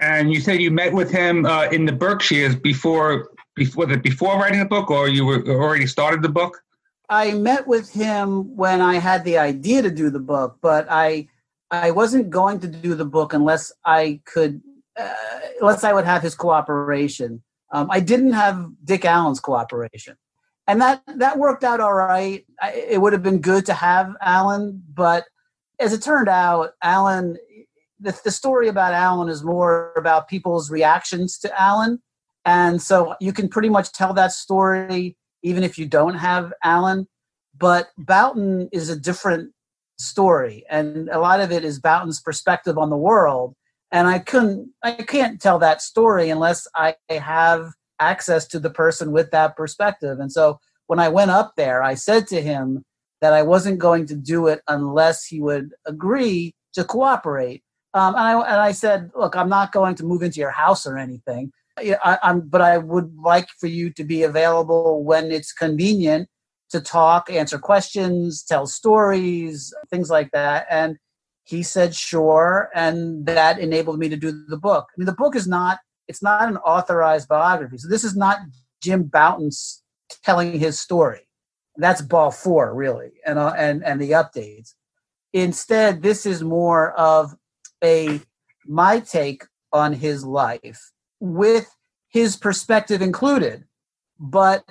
And you said you met with him uh, in the Berkshires before, before the, before writing the book, or you were already started the book? I met with him when I had the idea to do the book, but I I wasn't going to do the book unless I could, uh, unless I would have his cooperation. Um, I didn't have Dick Allen's cooperation, and that that worked out all right. I, it would have been good to have Allen, but as it turned out, Allen. The, the story about Allen is more about people's reactions to Allen, and so you can pretty much tell that story even if you don't have Allen. But Bouton is a different story, and a lot of it is Bouton's perspective on the world. And I couldn't, I can't tell that story unless I have access to the person with that perspective. And so when I went up there, I said to him that I wasn't going to do it unless he would agree to cooperate. Um, and, I, and I said, look, I'm not going to move into your house or anything. I, I'm, but I would like for you to be available when it's convenient to talk, answer questions, tell stories, things like that. And he said, sure. And that enabled me to do the book. I mean, the book is not, it's not an authorized biography. So this is not Jim Bouton's telling his story. That's ball four, really, and, uh, and, and the updates. Instead, this is more of a my take on his life with his perspective included, but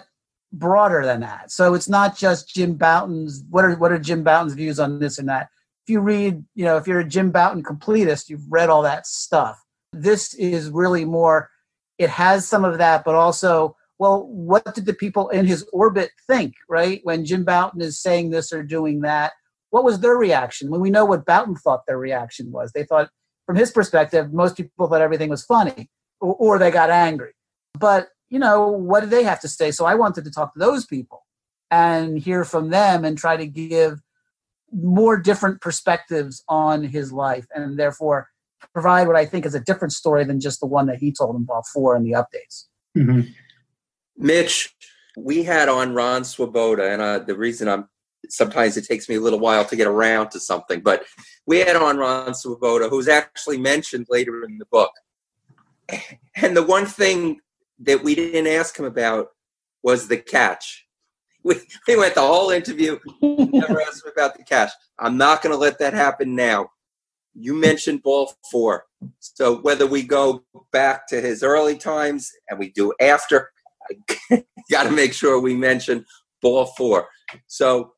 broader than that. So it's not just Jim Bouton's what are what are Jim Bouton's views on this and that. If you read, you know, if you're a Jim Bouton completist, you've read all that stuff. This is really more it has some of that, but also, well, what did the people in his orbit think, right? When Jim Bouton is saying this or doing that, what was their reaction? When we know what Bouton thought their reaction was. They thought from his perspective, most people thought everything was funny or, or they got angry. But, you know, what did they have to say? So I wanted to talk to those people and hear from them and try to give more different perspectives on his life and therefore provide what I think is a different story than just the one that he told in Ball Four in the updates. Mm-hmm. Mitch, we had on Ron Swoboda, and uh, the reason I'm sometimes it takes me a little while to get around to something, but we had on Ron Swoboda, who's actually mentioned later in the book and the one thing that we didn't ask him about was the catch. We, we went the whole interview, never asked him about the catch. I'm not going to let that happen now. You mentioned ball four. So whether we go back to his early times and we do after, got to make sure we mention ball four. So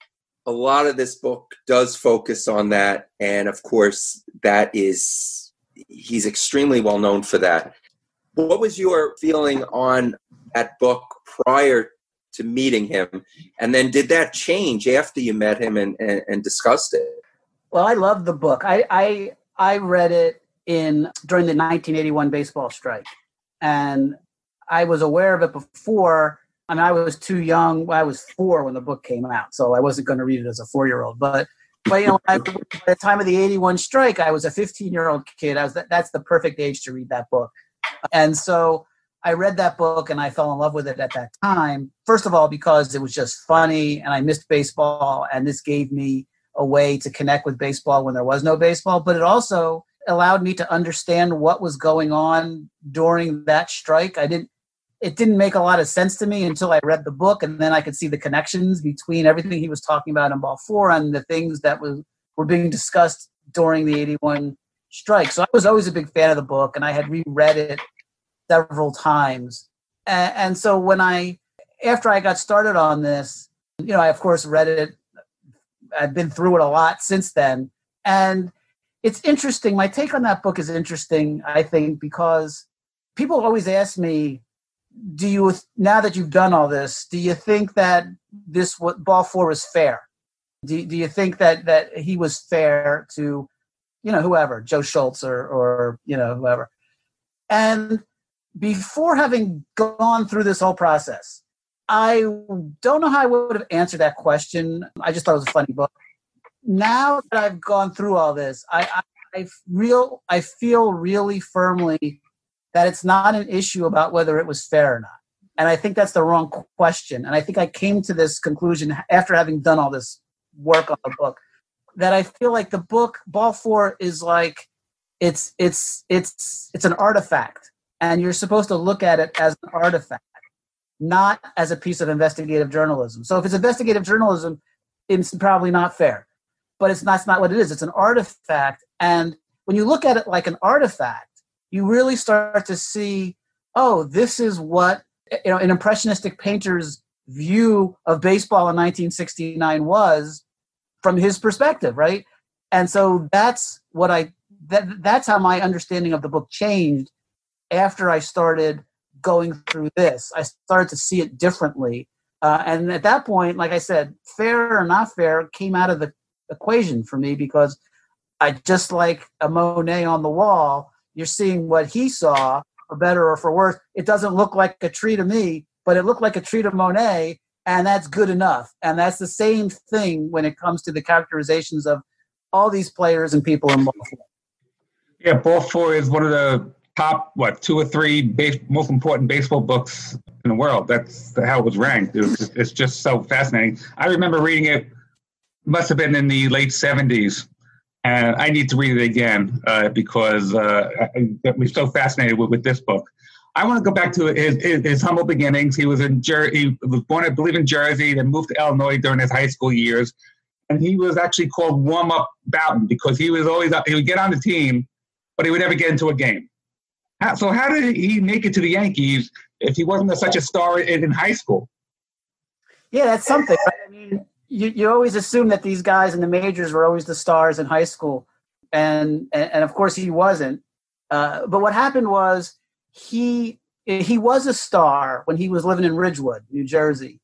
a lot of this book does focus on that. And of course, that is he's extremely well known for that. What was your feeling on that book prior to meeting him? And then did that change after you met him and, and, and discussed it? Well, I love the book. I, I, I read it in during the 1981 baseball strike. And I was aware of it before. I mean, I was too young. I was four when the book came out, so I wasn't going to read it as a four year old. But but you know, by the time of the '81 strike, I was a 15 year old kid. I was that's the perfect age to read that book, and so I read that book and I fell in love with it at that time. First of all, because it was just funny and I missed baseball, and this gave me a way to connect with baseball when there was no baseball. But it also allowed me to understand what was going on during that strike. I didn't. It didn't make a lot of sense to me until I read the book, and then I could see the connections between everything he was talking about in Ball Four and the things that was were being discussed during the '81 strike. So I was always a big fan of the book, and I had reread it several times. And, and so when I, after I got started on this, you know, I of course read it. I've been through it a lot since then, and it's interesting. My take on that book is interesting. I think because people always ask me, "Do you now that you've done all this, do you think that this what ball four was fair? Do, do you think that that he was fair to, you know, whoever Joe Schultz or or you know whoever?" And before having gone through this whole process, I don't know how I would have answered that question. I just thought it was a funny book. Now that I've gone through all this, I, I, I real I feel really firmly that it's not an issue about whether it was fair or not. And I think that's the wrong question. And I think I came to this conclusion after having done all this work on the book that I feel like the book Ball Four is like it's it's it's it's an artifact and you're supposed to look at it as an artifact, not as a piece of investigative journalism. So if it's investigative journalism, it's probably not fair, but it's not, that's not what it is. It's an artifact, and when you look at it like an artifact, you really start to see, oh, this is what you know an impressionistic painter's view of baseball in 1969 was from his perspective, right? And so that's what I that that's how my understanding of the book changed after I started going through this. I started to see it differently. Uh, and at that point, like I said, fair or not fair came out of the equation for me because I just like a Monet on the wall, you're seeing what he saw, for better or for worse. It doesn't look like a tree to me, but it looked like a tree to Monet, and that's good enough. And that's the same thing when it comes to the characterizations of all these players and people in four. Yeah, ball four is one of the top what two or three base, most important baseball books in the world. That's how it was ranked. It was, it's just so fascinating. I remember reading it. Must have been in the late seventies, and I need to read it again uh, because uh, I'm so fascinated with, with this book. I want to go back to his, his, his humble beginnings. He was in Jer- he was born, I believe, in Jersey, then moved to Illinois during his high school years, and he was actually called warm up Bouton because he was always he would get on the team, but he would never get into a game. How, so how did he make it to the Yankees if he wasn't such a star in, in high school? Yeah, that's something. I mean, you, you always assume that these guys in the majors were always the stars in high school, and and, and of course he wasn't. Uh, but what happened was he he was a star when he was living in Ridgewood, New Jersey,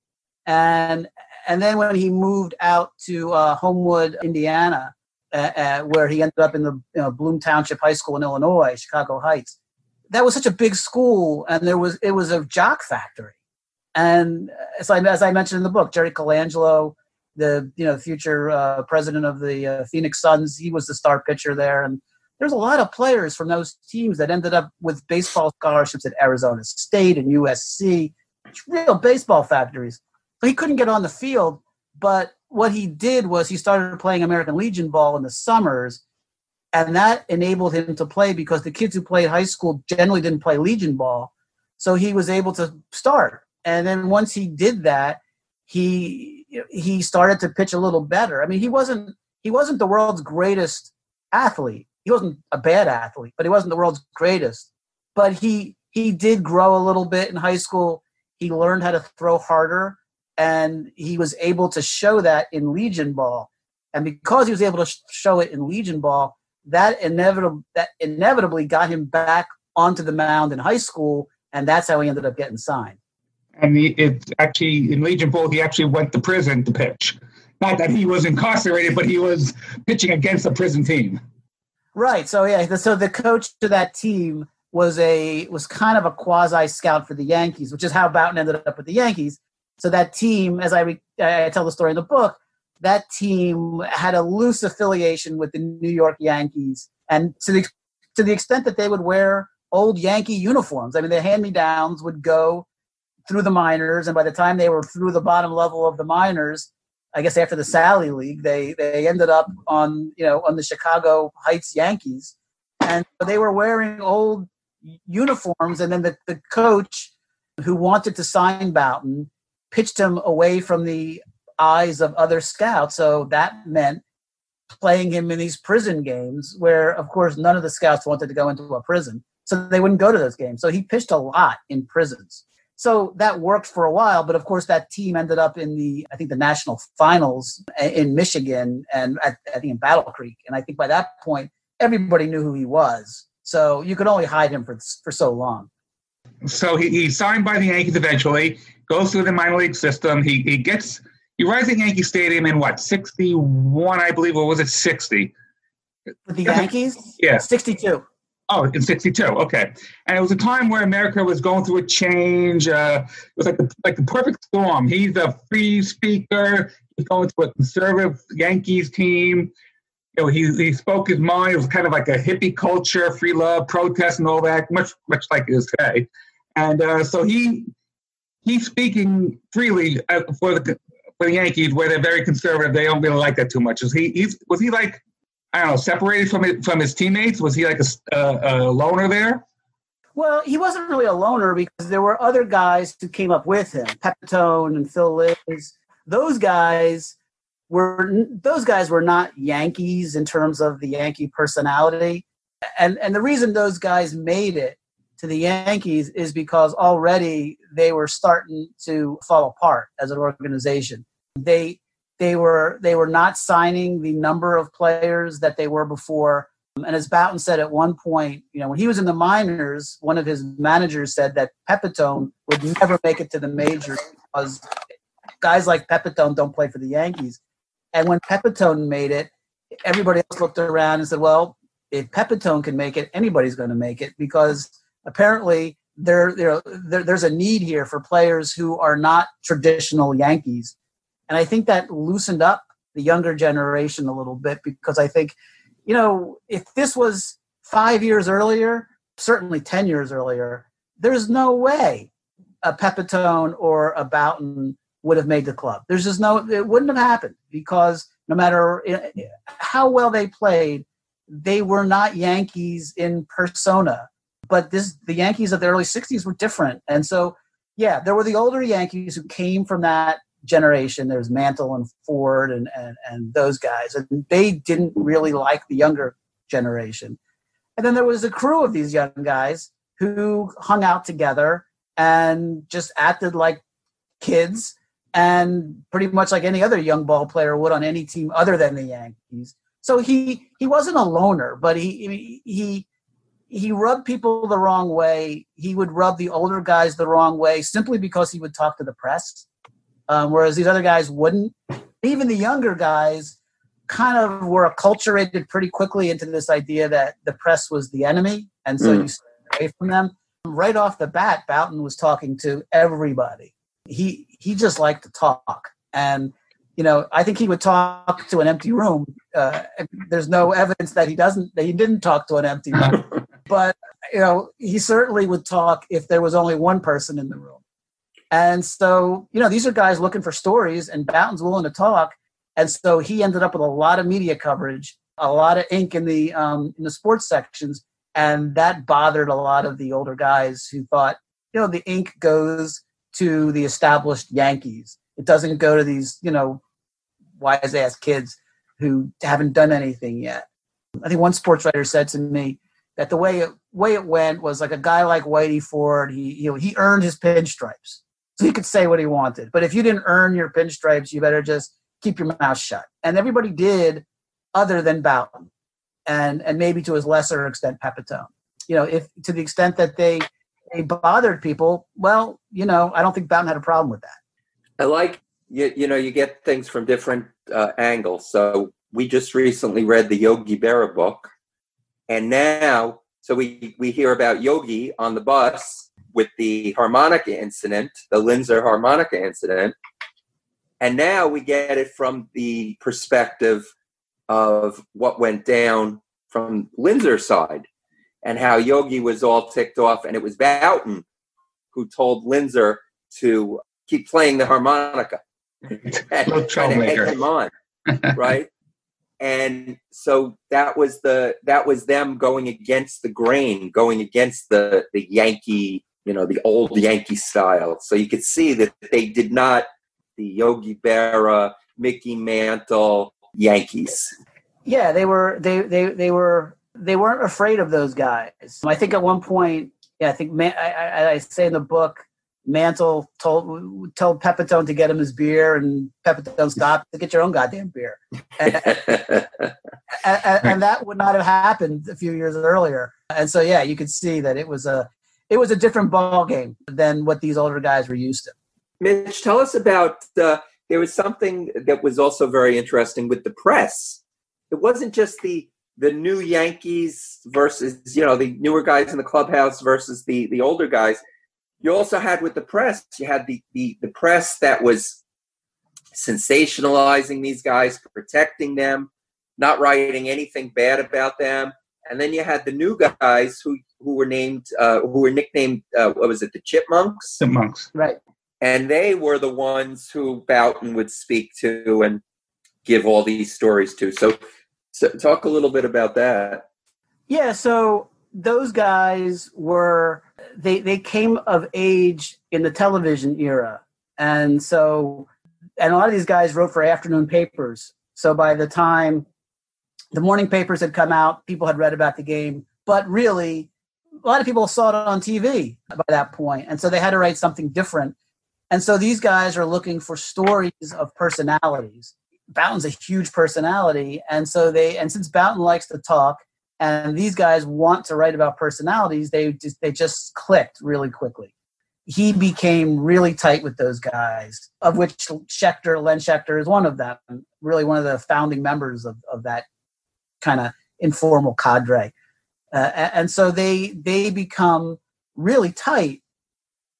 and and then when he moved out to uh, Homewood, Indiana, uh, uh where he ended up in the you know, Bloom Township High School in Illinois, Chicago Heights that was such a big school, and there was it was a jock factory. And as I, as I mentioned in the book, Jerry Colangelo, the you know future uh, president of the uh, Phoenix Suns, he was the star pitcher there, and there's a lot of players from those teams that ended up with baseball scholarships at Arizona State and USC, It's real baseball factories. So he couldn't get on the field, but what he did was he started playing American Legion ball in the summers and that enabled him to play because the kids who played high school generally didn't play legion ball. So he was able to start. And then once he did that he he started to pitch a little better. I mean he wasn't he wasn't the world's greatest athlete. He wasn't a bad athlete but he wasn't the world's greatest. But he he did grow a little bit in high school. He learned how to throw harder and he was able to show that in legion ball. And because he was able to show it in legion ball that inevitably that inevitably got him back onto the mound in high school, and that's how he ended up getting signed. And he, it's actually in Legion Ball, he actually went to prison to pitch. Not that he was incarcerated, but he was pitching against a prison team. Right. So yeah. So the coach to that team was a was kind of a quasi scout for the Yankees, which is how Bouton ended up with the Yankees. So that team, as I, re, I tell the story in the book, that team had a loose affiliation with the New York Yankees, and to the to the extent that they would wear old Yankee uniforms. I mean, the hand me downs would go through the minors, and by the time they were through the bottom level of the minors, I guess after the Sally League, they they ended up on you know on the Chicago Heights Yankees, and they were wearing old uniforms. And then the, the coach who wanted to sign Bouton pitched him away from the eyes of other scouts. So that meant playing him in these prison games where, of course, none of the scouts wanted to go into a prison. So they wouldn't go to those games. So he pitched a lot in prisons. So that worked for a while, but of course that team ended up in the I think the national finals in Michigan and at, I think in Battle Creek. And I think by that point everybody knew who he was. So you could only hide him for for so long. So he, he's signed by the Yankees eventually, goes through the minor league system. He he gets he arrives at Yankee Stadium in what, 61, I believe, or was it 60? With the Yankees? Yeah. 62. Oh, in 62. Okay. And it was a time where America was going through a change. Uh, it was like the, like the perfect storm. He's a free speaker. He's going to a conservative Yankees team. You know, he, he spoke his mind. It was kind of like a hippie culture, free love, protest, and all that, much much like it is today. And uh, so he he's speaking freely uh, for the for the Yankees, where they're very conservative. They don't really like that too much. Is he? He's, was he like I don't know, separated from it, from his teammates? Was he like a, a, a loner there? Well, he wasn't really a loner because there were other guys who came up with him, Pepitone and Phil Linz. Those guys were those guys were not Yankees in terms of the Yankee personality, and and the reason those guys made it to the Yankees is because already they were starting to fall apart as an organization. They they were they were not signing the number of players that they were before. And as Bouton said at one point, you know, when he was in the minors, one of his managers said that Pepitone would never make it to the majors because guys like Pepitone don't play for the Yankees. And when Pepitone made it, everybody else looked around and said, "Well, if Pepitone can make it, anybody's going to make it because apparently there, there, there, there's a need here for players who are not traditional Yankees. And I think that loosened up the younger generation a little bit because I think, you know, if this was five years earlier, certainly 10 years earlier, there's no way a Pepitone or a Bouton would have made the club. There's just no, it wouldn't have happened because no matter eh, how well they played, they were not Yankees in persona but this the Yankees of the early '60s were different, and so yeah, there were the older Yankees who came from that generation. There's Mantle and Ford and, and and those guys, and they didn't really like the younger generation. And then there was a crew of these young guys who hung out together and just acted like kids and pretty much like any other young ball player would on any team other than the Yankees. So he he wasn't a loner, but he he he rubbed people the wrong way. He would rub the older guys the wrong way simply because he would talk to the press, um, whereas these other guys wouldn't. Even the younger guys kind of were acculturated pretty quickly into this idea that the press was the enemy, and so mm. you stay away from them. Right off the bat, Bouton was talking to everybody. He he just liked to talk, and you know I think he would talk to an empty room. Uh, there's no evidence that he doesn't that he didn't talk to an empty room but you know he certainly would talk if there was only one person in the room and so you know these are guys looking for stories and Bouton's willing to talk. And so he ended up with a lot of media coverage a lot of ink in the um, in the sports sections. And that bothered a lot of the older guys who thought you know the ink goes to the established yankees. It doesn't go to these you know wise ass kids who haven't done anything yet. I think one sports writer said to me that the way it way it went was like a guy like Whitey Ford. He you know he earned his pinstripes, so he could say what he wanted. But if you didn't earn your pinstripes, you better just keep your mouth shut. And everybody did, other than Bouton, and and maybe to a lesser extent Pepitone. You know, if to the extent that they they bothered people, well, you know, I don't think Bouton had a problem with that. I like you. You know, you get things from different uh, angles. So we just recently read the Yogi Berra book and now, so we, we hear about Yogi on the bus with the harmonica incident, the Linzer harmonica incident. And now we get it from the perspective of what went down from Linzer's side. and how Yogi was all ticked off, and it was Bouton who told Linzer to keep playing the harmonica and No trying to egg troublemaker. him on, right? and so that was the that was them going against the grain, going against the the Yankee, you know, the old Yankee style. So you could see that they did not the Yogi Berra, Mickey Mantle Yankees. Yeah, they were they they they were they weren't afraid of those guys. I think at one point, yeah, I think Man, I, I, I say in the book, Mantle told told Pepitone to get him his beer, and Pepitone stopped to get your own goddamn beer, and, and, and that would not have happened a few years earlier. And so, yeah, you could see that it was a it was a different ball game than what these older guys were used to. Mitch, tell us about. Uh, there was something that was also very interesting with the press. It wasn't just the the new Yankees versus you know the newer guys in the clubhouse versus the the older guys. You also had with the press. You had the the, the press that was sensationalizing these guys, protecting them, not writing anything bad about them. And then you had the new guys who who were named uh, who were nicknamed uh, what was it the Chipmunks The monks. Right. and they were the ones who Bouton would speak to and give all these stories to. So, so talk a little bit about that. Yeah, so those guys were they they came of age in the television era. And so and a lot of these guys wrote for afternoon papers. So by the time the morning papers had come out, people had read about the game, but really a lot of people saw it on TV by that point. And so they had to write something different. And so these guys are looking for stories of personalities. Bouton's a huge personality, and so they and since Bouton likes to talk, and these guys want to write about personalities, they just they just clicked really quickly. He became really tight with those guys, of which Shecter, Len Shecter, is one of them. Really, one of the founding members of of that kind of informal cadre, uh, and so they they become really tight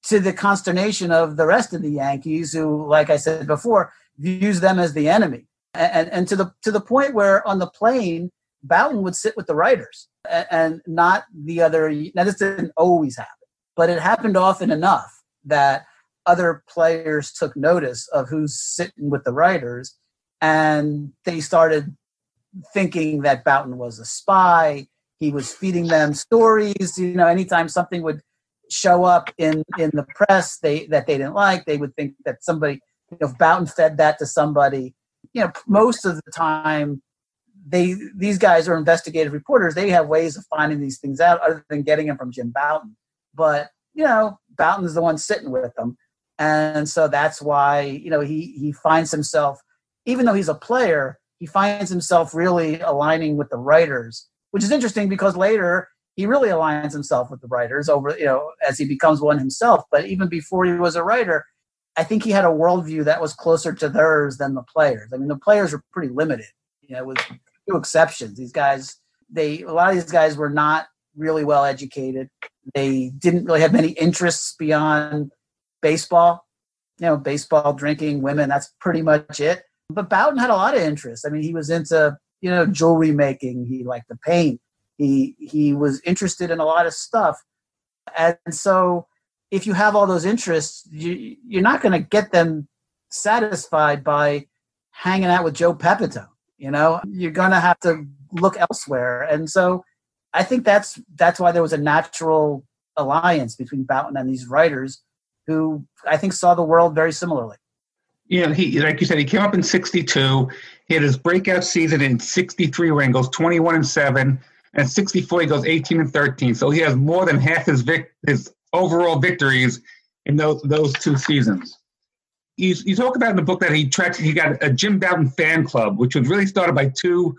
to the consternation of the rest of the Yankees, who, like I said before, views them as the enemy, and and to the to the point where on the plane, Bouton would sit with the writers and not the other. Now this didn't always happen, but it happened often enough that other players took notice of who's sitting with the writers, and they started thinking that Bouton was a spy. He was feeding them stories. You know, anytime something would show up in in the press they that they didn't like, they would think that somebody, you know, if Bouton fed that to somebody, you know, most of the time they these guys are investigative reporters. They have ways of finding these things out other than getting them from Jim Bouton. But you know, Bouton's the one sitting with them, and so that's why you know he he finds himself, even though he's a player, he finds himself really aligning with the writers, which is interesting because later he really aligns himself with the writers over you know as he becomes one himself. But even before he was a writer, I think he had a worldview that was closer to theirs than the players. I mean, the players were pretty limited. You know, with few exceptions. These guys, they a lot of these guys were not really well educated. They didn't really have many interests beyond baseball. You know, baseball, drinking, women. That's pretty much it. But Bouton had a lot of interests. I mean, he was into you know jewelry making. He liked to paint. He he was interested in a lot of stuff, and so if you have all those interests, you, you're not going to get them satisfied by hanging out with Joe Pepitone. You know, you're going to have to look elsewhere, and so I think that's that's why there was a natural alliance between Bouton and these writers, who I think saw the world very similarly. You know, he like you said, he came up in '62. He had his breakout season in '63 where he goes 21 and seven, and '64 he goes 18 and 13. So he has more than half his vic- his overall victories in those those two seasons. You, you talk about in the book that he tracked he got a Jim Bouton fan club, which was really started by two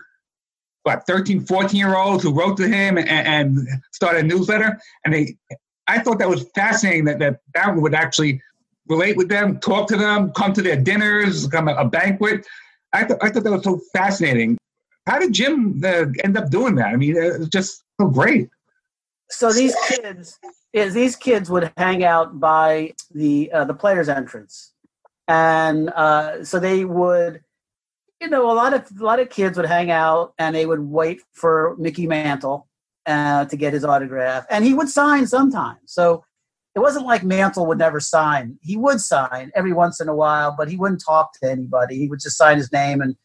what 13, 14 year olds who wrote to him and, and started a newsletter. And they, I thought that was fascinating that that Bouton would actually relate with them, talk to them, come to their dinners, come a, a banquet. I, th- I thought that was so fascinating. How did Jim uh, end up doing that? I mean, it was just so great. So these kids, is these kids would hang out by the uh, the players' entrance, and uh, so they would, you know, a lot of a lot of kids would hang out and they would wait for Mickey Mantle, uh, to get his autograph, and he would sign sometimes. So it wasn't like Mantle would never sign. He would sign every once in a while, but he wouldn't talk to anybody. He would just sign his name and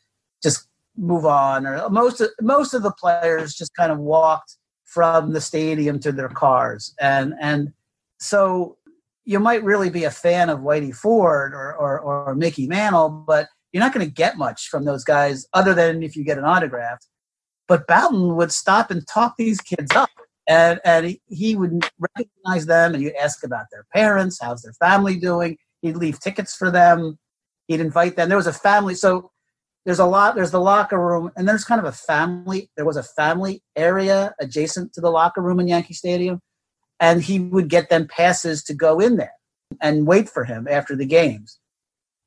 just move on. Or most of, most of the players just kind of walked from the stadium to their cars, and and so you might really be a fan of Whitey Ford or or, or Mickey Mantle, but you're not going to get much from those guys other than if you get an autograph. But Bouton would stop and talk these kids up, and and he would recognize them, and you'd ask about their parents, how's their family doing. He'd leave tickets for them. He'd invite them. There was a family, so there's a lot. There's the locker room, and there's kind of a family. There was a family area adjacent to the locker room in Yankee Stadium, and he would get them passes to go in there and wait for him after the games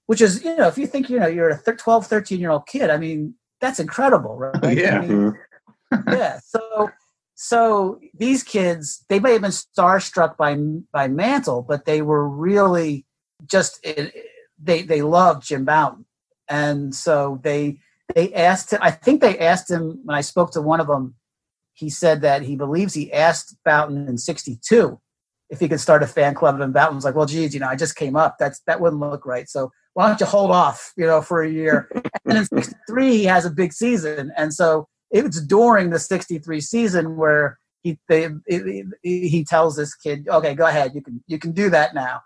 which is you know if you think you know you're a 12 13 year old kid i mean that's incredible right yeah. I mean, yeah so so these kids they may have been starstruck by by mantle but they were really just eh, they they loved jim bouton and so they they asked him i think they asked him when i spoke to one of them he said that he believes he asked bouton in 62 if he could start a fan club and bouton was like well geez you know i just came up that's that wouldn't look right so why don't you hold off, you know, for a year? and in 63, he has a big season. And so it's during the 63 season where he, they, he tells this kid, okay, go ahead. You can, you can do that now.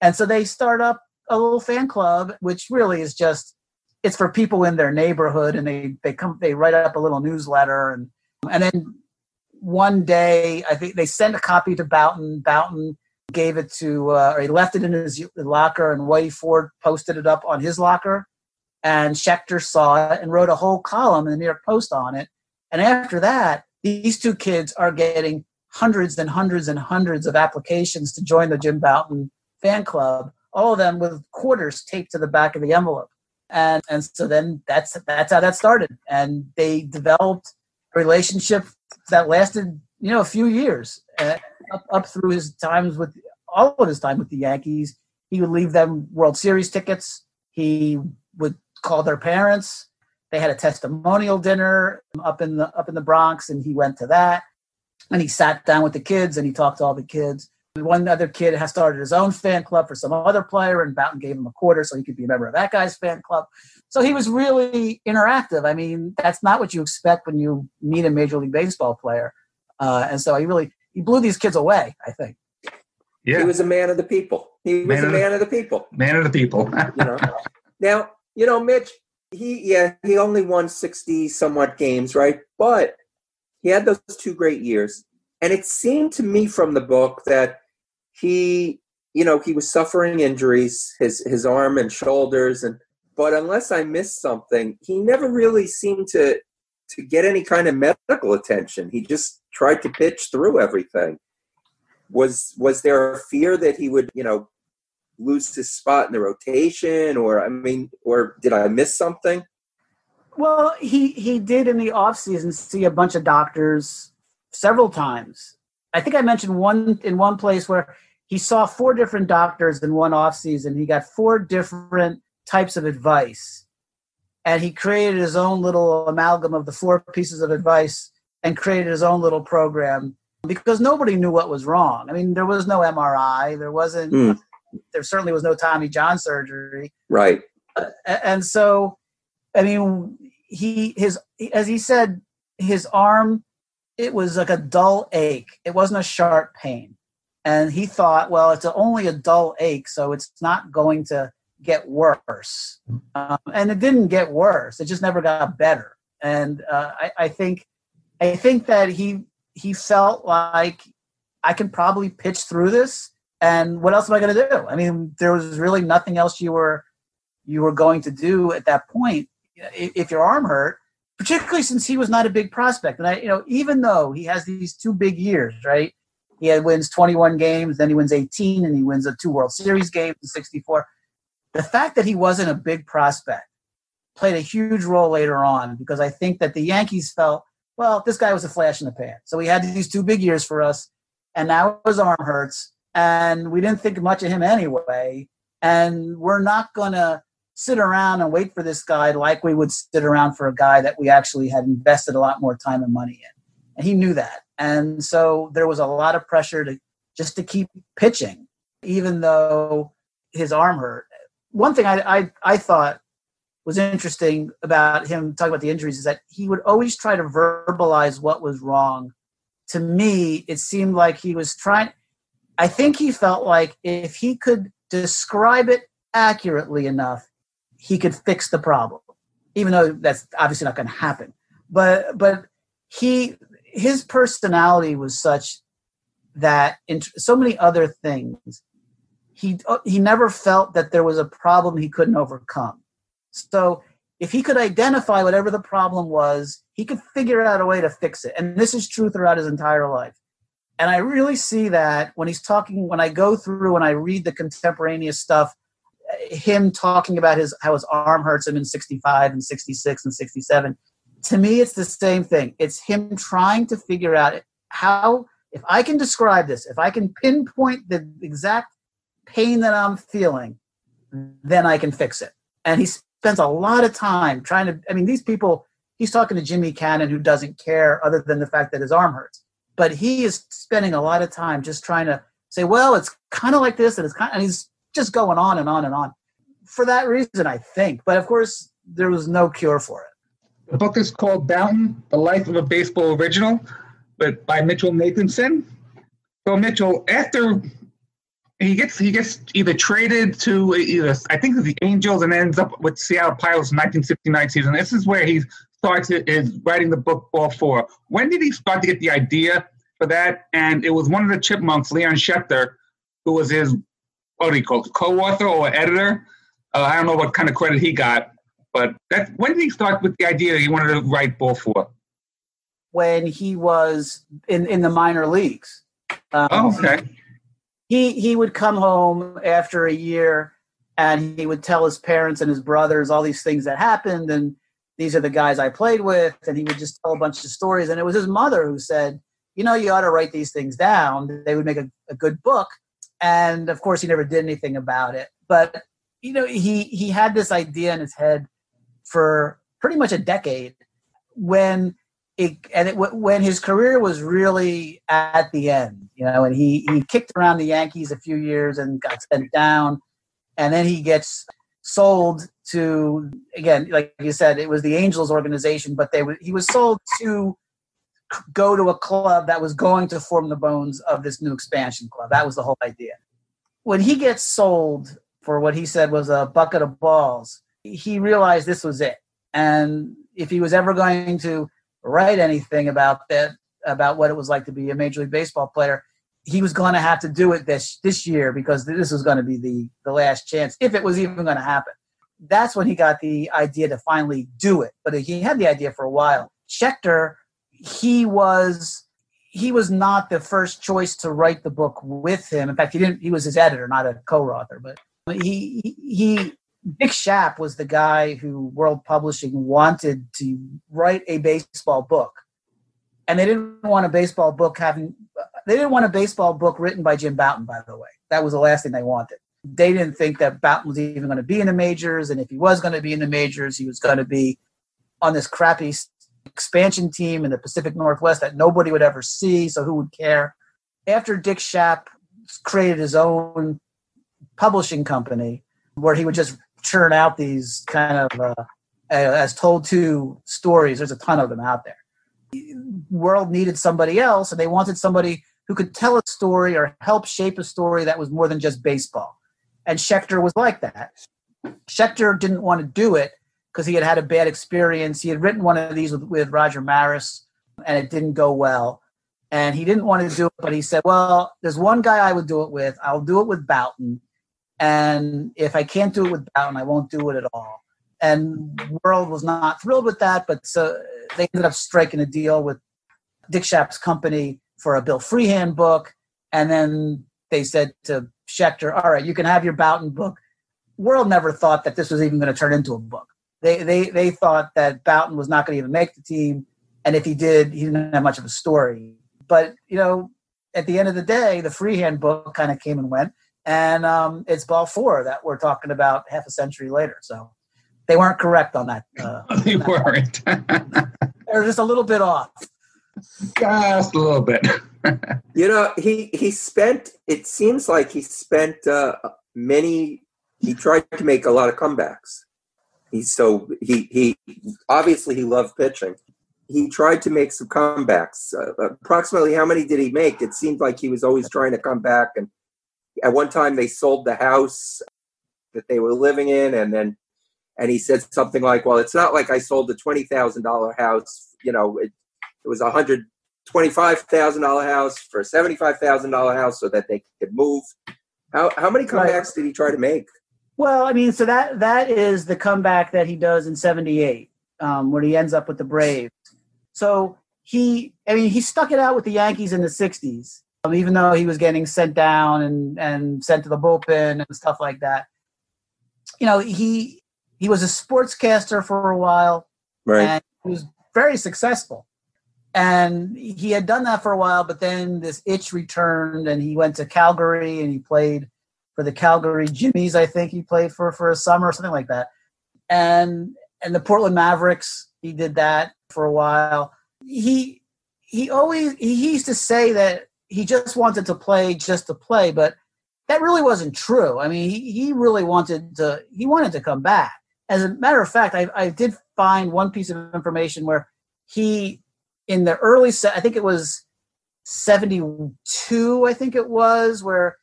And so they start up a little fan club, which really is just, it's for people in their neighborhood and they, they come, they write up a little newsletter and, and then one day, I think they sent a copy to Bouton. Bouton gave it to, uh, or he left it in his locker, and Whitey Ford posted it up on his locker. And Shecter saw it and wrote a whole column in the New York Post on it. And after that, these two kids are getting hundreds and hundreds and hundreds of applications to join the Jim Bouton fan club, all of them with quarters taped to the back of the envelope. And and so then that's that's how that started. And they developed a relationship that lasted, you know, a few years. Uh, up, up through his times with all of his time with the Yankees. He would leave them World Series tickets. He would call their parents. They had a testimonial dinner up in the up in the Bronx, and he went to that. And he sat down with the kids and he talked to all the kids. One other kid has started his own fan club for some other player, and Bouton gave him a quarter so he could be a member of that guy's fan club. So he was really interactive. I mean, that's not what you expect when you meet a Major League Baseball player. Uh, and so he really he blew these kids away. I think. Yeah, he was a man of the people. He was man a man of the, of the people. Man of the people. you know. Now you know Mitch. He yeah he only won sixty somewhat games, right? But he had those two great years, and it seemed to me from the book that he you know he was suffering injuries, his his arm and shoulders, and but unless I missed something, he never really seemed to to get any kind of medical attention. He just tried to pitch through everything. Was was there a fear that he would, you know, lose his spot in the rotation, or I mean, or did I miss something? Well, he he did in the off season see a bunch of doctors several times. I think I mentioned one in one place where he saw four different doctors in one off season. He got four different types of advice and he created his own little amalgam of the four pieces of advice and created his own little program because nobody knew what was wrong. I mean, there was no MRI, there wasn't, mm. There certainly was no Tommy John surgery, right? Uh, and so, I mean, he his as he said, his arm it was like a dull ache. It wasn't a sharp pain, and he thought, well, it's only a dull ache, so it's not going to get worse. Um, and it didn't get worse. It just never got better. And uh, I, I think I think that he he felt like I can probably pitch through this. And what else am I going to do? I mean, there was really nothing else you were you were going to do at that point if your arm hurt. Particularly since he was not a big prospect, and I, you know, even though he has these two big years, right? He had, wins 21 games, then he wins 18, and he wins a two World Series games in 64 the fact that he wasn't a big prospect played a huge role later on because I think that the Yankees felt, well, this guy was a flash in the pan. So he had these two big years for us, and now his arm hurts, and we didn't think much of him anyway. And we're not going to sit around and wait for this guy like we would sit around for a guy that we actually had invested a lot more time and money in. and he knew that. And so there was a lot of pressure to just to keep pitching, even though his arm hurt. One thing I I, I thought was interesting about him talking about the injuries is that he would always try to verbalize what was wrong. To me, it seemed like he was trying. I think he felt like if he could describe it accurately enough, he could fix the problem, even though that's obviously not going to happen. But but he his personality was such that in so many other things, he he never felt that there was a problem he couldn't overcome. So if he could identify whatever the problem was, he could figure out a way to fix it. And this is true throughout his entire life. And I really see that when he's talking, when I go through and I read the contemporaneous stuff him talking about his how his arm hurts him in 65 and 66 and 67 to me it's the same thing. It's him trying to figure out how if i can describe this if i can pinpoint the exact pain that i'm feeling then i can fix it. And he spends a lot of time trying to i mean these people he's talking to jimmy cannon who doesn't care other than the fact that his arm hurts but he is spending a lot of time just trying to say well it's kind of like this and it's kind and he's just going on and on and on for that reason, I think. But of course, there was no cure for it. The book is called Bouton, The Life of a Baseball Original, but by Mitchell Nathanson. So Mitchell, after he gets he gets either traded to either I think the Angels and ends up with Seattle Pilots in 1969 season. This is where he starts his writing the book Ball Four. When did he start to get the idea for that? And it was one of the Chipmunks, Len Shecter, who was his what do you call it, co-author or editor. Uh, I don't know what kind of credit he got, but that when did he start with the idea that he wanted to write ball four? When he was in in the minor leagues. Um, oh, okay. He he would come home after a year, and he would tell his parents and his brothers all these things that happened, and these are the guys I played with, and he would just tell a bunch of stories. And it was his mother who said, "You know, you ought to write these things down. They would make a, a good book." and of course he never did anything about it but you know he he had this idea in his head for pretty much a decade when it and it when his career was really at the end you know and he he kicked around the yankees a few years and got sent down and then he gets sold to again like you said it was the angels organization but they he was sold to go to a club that was going to form the bones of this new expansion club. That was the whole idea. When he gets sold for what he said was a bucket of balls, he realized this was it. And if he was ever going to write anything about that, about what it was like to be a major league baseball player, he was going to have to do it this this year because this was going to be the the last chance if it was even going to happen. That's when he got the idea to finally do it. But he had the idea for a while. Shecter he was he was not the first choice to write the book with him. In fact, he didn't. He was his editor, not a co-author. But he he Dick Schaap was the guy who World Publishing wanted to write a baseball book, and they didn't want a baseball book having. They didn't want a baseball book written by Jim Bouton. By the way, that was the last thing they wanted. They didn't think that Bouton was even going to be in the majors, and if he was going to be in the majors, he was going to be on this crappy expansion team in the Pacific Northwest that nobody would ever see, so who would care? After Dick Schaap created his own publishing company where he would just churn out these kind of uh, as told to stories. There's a ton of them out there. World needed somebody else, and they wanted somebody who could tell a story or help shape a story that was more than just baseball. And Shecter was like that. Shecter didn't want to do it because he had had a bad experience. He had written one of these with, with Roger Maris, and it didn't go well. And he didn't want to do it, but he said, "Well, there's one guy I would do it with. I'll do it with Bouton, and if I can't do it with Bouton, I won't do it at all." And World was not thrilled with that, but so they ended up striking a deal with Dick Schaap's company for a Bill Freehan book, and then they said to Shecter, "All right, you can have your Bouton book." World never thought that this was even going to turn into a book they they they thought that Bouton was not going to even make the team, and if he did, he didn't have much of a story. But you know, at the end of the day, the Freehan book kind of came and went, and um, it's ball four that we're talking about half a century later. So they weren't correct on that. Uh, they weren't. They're just a little bit off. Just a little bit. You know, he he spent. It seems like he spent uh, many. He tried to make a lot of comebacks. He's so he he obviously he loved pitching. He tried to make some comebacks. Uh, approximately how many did he make? It seemed like he was always trying to come back. And at one time, they sold the house that they were living in, and then and he said something like, "Well, it's not like I sold a twenty thousand dollar house. You know, it, it was a hundred twenty-five thousand dollar house for a seventy-five thousand dollar house so that they could move. How how many comebacks did he try to make? Well, I mean, so that that is the comeback that he does in '78, um, when he ends up with the Braves. So he, I mean, he stuck it out with the Yankees in the '60s, um, even though he was getting sent down and and sent to the bullpen and stuff like that. You know, he he was a sportscaster for a while Right. and he was very successful. And he had done that for a while, but then this itch returned, and he went to Calgary and he played for the Calgary Jimmies. I think he played for for a summer or something like that. And and the Portland Mavericks, he did that for a while. He he always he used to say that he just wanted to play just to play, but that really wasn't true. I mean, he, he really wanted to he wanted to come back. As a matter of fact, I, I did find one piece of information where he in the early se- I think it was 72 I think it was where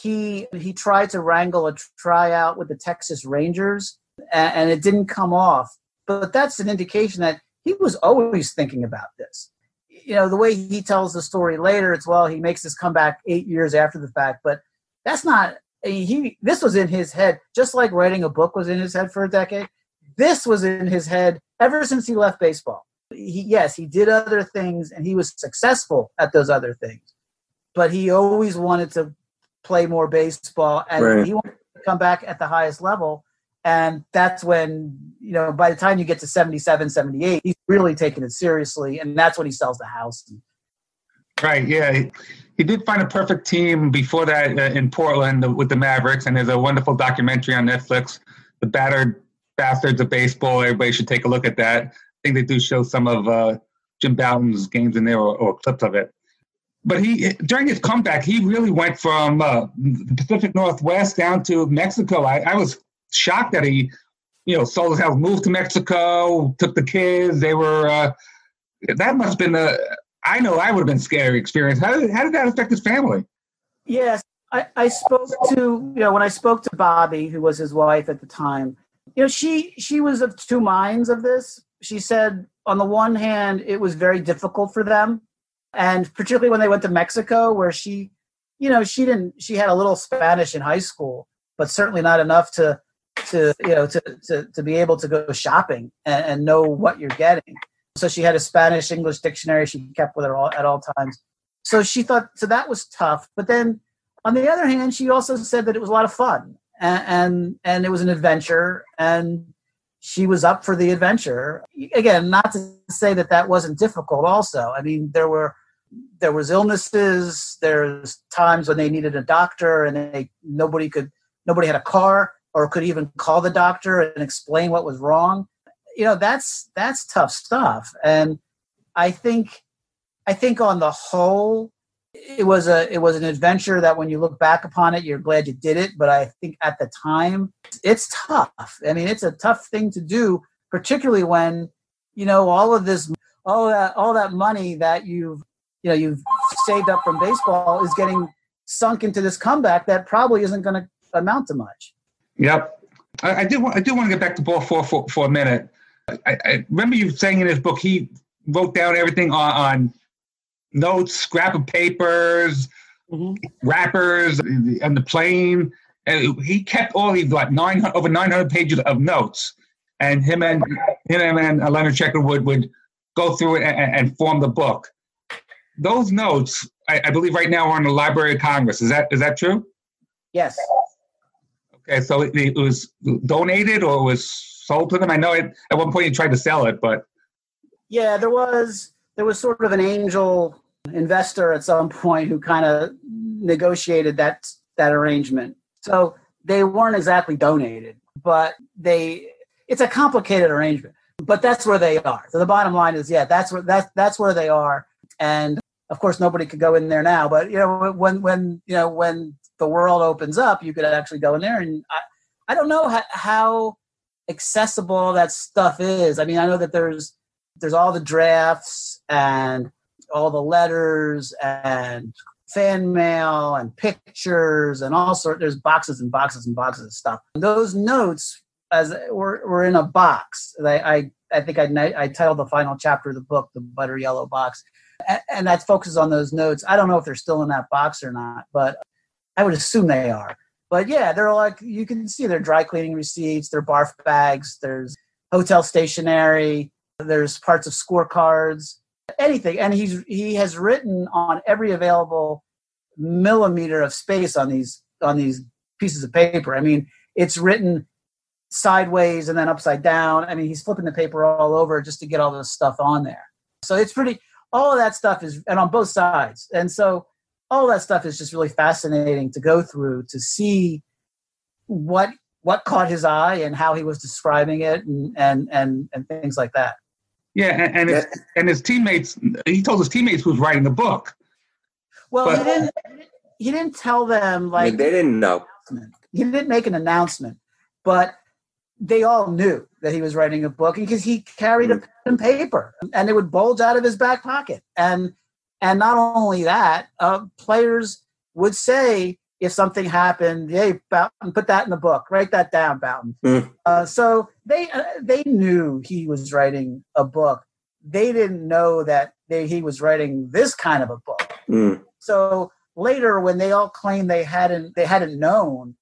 he he tried to wrangle a tryout with the Texas Rangers and, and it didn't come off. But that's an indication that he was always thinking about this. You know the way he tells the story later it's well he makes his comeback 8 years after the fact but that's not he this was in his head just like writing a book was in his head for a decade. This was in his head ever since he left baseball. He, yes, he did other things and he was successful at those other things, but he always wanted to play more baseball and Right. he wanted to come back at the highest level. And that's when, you know, by the time you get to 77, 78, he's really taking it seriously. And that's when he sells the house. Right. Yeah. He, he did find a perfect team before that uh, in Portland with the Mavericks, and there's a wonderful documentary on Netflix, "The Battered Bastards of Baseball." Everybody should take a look at that. I think they do show some of uh, Jim Bouton's games in there or, or clips of it. But he during his comeback, he really went from uh, the Pacific Northwest down to Mexico. I, I was shocked that he, you know, sold his house, moved to Mexico, took the kids. They were uh, that must have been a I know I would have been scary experience. How did, how did that affect his family? Yes, I, I spoke to you know when I spoke to Bobby, who was his wife at the time. You know, she she was of two minds of this. She said on the one hand, it was very difficult for them, and particularly when they went to Mexico, where she, you know, she didn't. She had a little Spanish in high school, but certainly not enough to to you know to to, to be able to go shopping and, and know what you're getting. So she had a Spanish English dictionary she kept with her all, at all times so she thought so that was tough but then on the other hand she also said that it was a lot of fun and and, and it was an adventure and she was up for the adventure again not to say that that wasn't difficult also i mean there were there was illnesses there's times when they needed a doctor and they nobody could nobody had a car or could even call the doctor and explain what was wrong you know that's that's tough stuff and i think I think on the whole, it was a it was an adventure that when you look back upon it, you're glad you did it. But I think at the time, it's tough. I mean, it's a tough thing to do, particularly when you know all of this, all that all that money that you've you know you've saved up from baseball is getting sunk into this comeback that probably isn't going to amount to much. Yep. I, I do. I do want to get back to ball four for, for a minute. I, I remember you saying in his book he wrote down everything on, on notes, scrap of papers, mm-hmm. wrappers, and the plane. And he kept all these like nine over nine hundred pages of notes, and him and him and Leonard Shecter would would go through it and, and form the book. Those notes, I, I believe, right now are in the Library of Congress. Is that is that true? Yes. Okay, so it, it was donated or was sold to them. I know it, at one point you tried to sell it, but Yeah, there was there was sort of an angel investor at some point who kind of negotiated that that arrangement. So they weren't exactly donated, but they it's a complicated arrangement. But that's where they are. So the bottom line is, yeah, that's where that's that's where they are. and of course nobody could go in there now. But you know when when you know when the world opens up, you could actually go in there, and I I don't know how, how accessible that stuff is. I mean, I know that there's there's all the drafts and all the letters and fan mail and pictures and all sorts. There's boxes and boxes and boxes of stuff. Those notes as were, were in a box. I, I, I think I, I titled the final chapter of the book "The Butter Yellow Box," and, that focuses on those notes. I don't know if they're still in that box or not, but I would assume they are. But yeah, they're like you can see they're dry cleaning receipts, they're barf bags, there's hotel stationery, there's parts of scorecards, anything. And he's he has written on every available millimeter of space on these on these pieces of paper. I mean, it's written sideways and then upside down. I mean, he's flipping the paper all over just to get all this stuff on there. So it's pretty all of that stuff is and on both sides. And so all that stuff is just really fascinating to go through to see what what caught his eye and how he was describing it and and and, and things like that. Yeah, and, and his, and his teammates. He told his teammates who was writing the book. Well, but, he didn't. He didn't tell them like I mean, they didn't know. He didn't make an announcement, but they all knew that he was writing a book because he carried a pen and paper, and it would bulge out of his back pocket. And and not only that, uh, players would say if something happened, hey, Bouton, put that in the book. Write that down, Bouton. Mm. Uh, so they uh, they knew he was writing a book. They didn't know that they, he was writing this kind of a book. Mm. So later, when they all claimed they hadn't they hadn't known,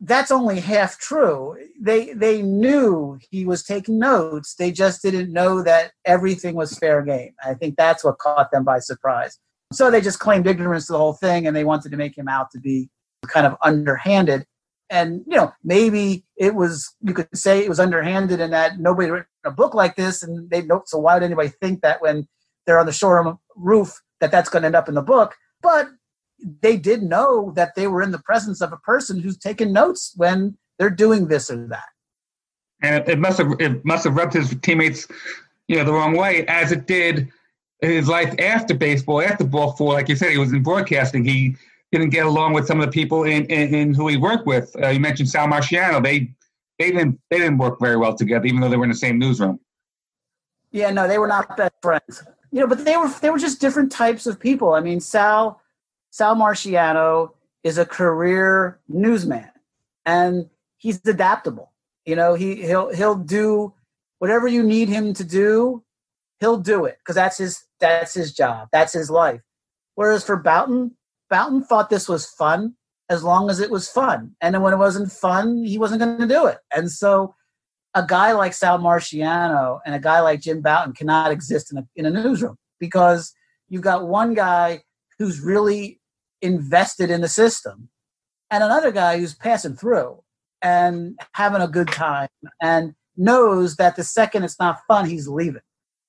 that's only half true. They they knew he was taking notes. They just didn't know that everything was fair game. I think that's what caught them by surprise. So they just claimed ignorance to the whole thing, and they wanted to make him out to be kind of underhanded. And you know, maybe it was you could say it was underhanded in that nobody wrote a book like this, and they know. So why would anybody think that when they're on the showroom roof that that's going to end up in the book? But they did know that they were in the presence of a person who's taking notes when they're doing this or that. And it must have it must have rubbed his teammates, you know, the wrong way, as it did his life after baseball, after ball four. Like you said, he was in broadcasting. He didn't get along with some of the people in, in, in who he worked with. Uh, you mentioned Sal Marciano. They they didn't they didn't work very well together, even though they were in the same newsroom. Yeah, no, they were not best friends. You know, but they were they were just different types of people. I mean, Sal Sal Marciano is a career newsman and he's adaptable. You know, he he'll he'll do whatever you need him to do, he'll do it because that's his that's his job. That's his life. Whereas for Bouton, Bouton thought this was fun as long as it was fun. And then when it wasn't fun, he wasn't going to do it. And so a guy like Sal Marciano and a guy like Jim Bouton cannot exist in a, in a newsroom because you've got one guy who's really invested in the system and another guy who's passing through and having a good time and knows that the second it's not fun, he's leaving.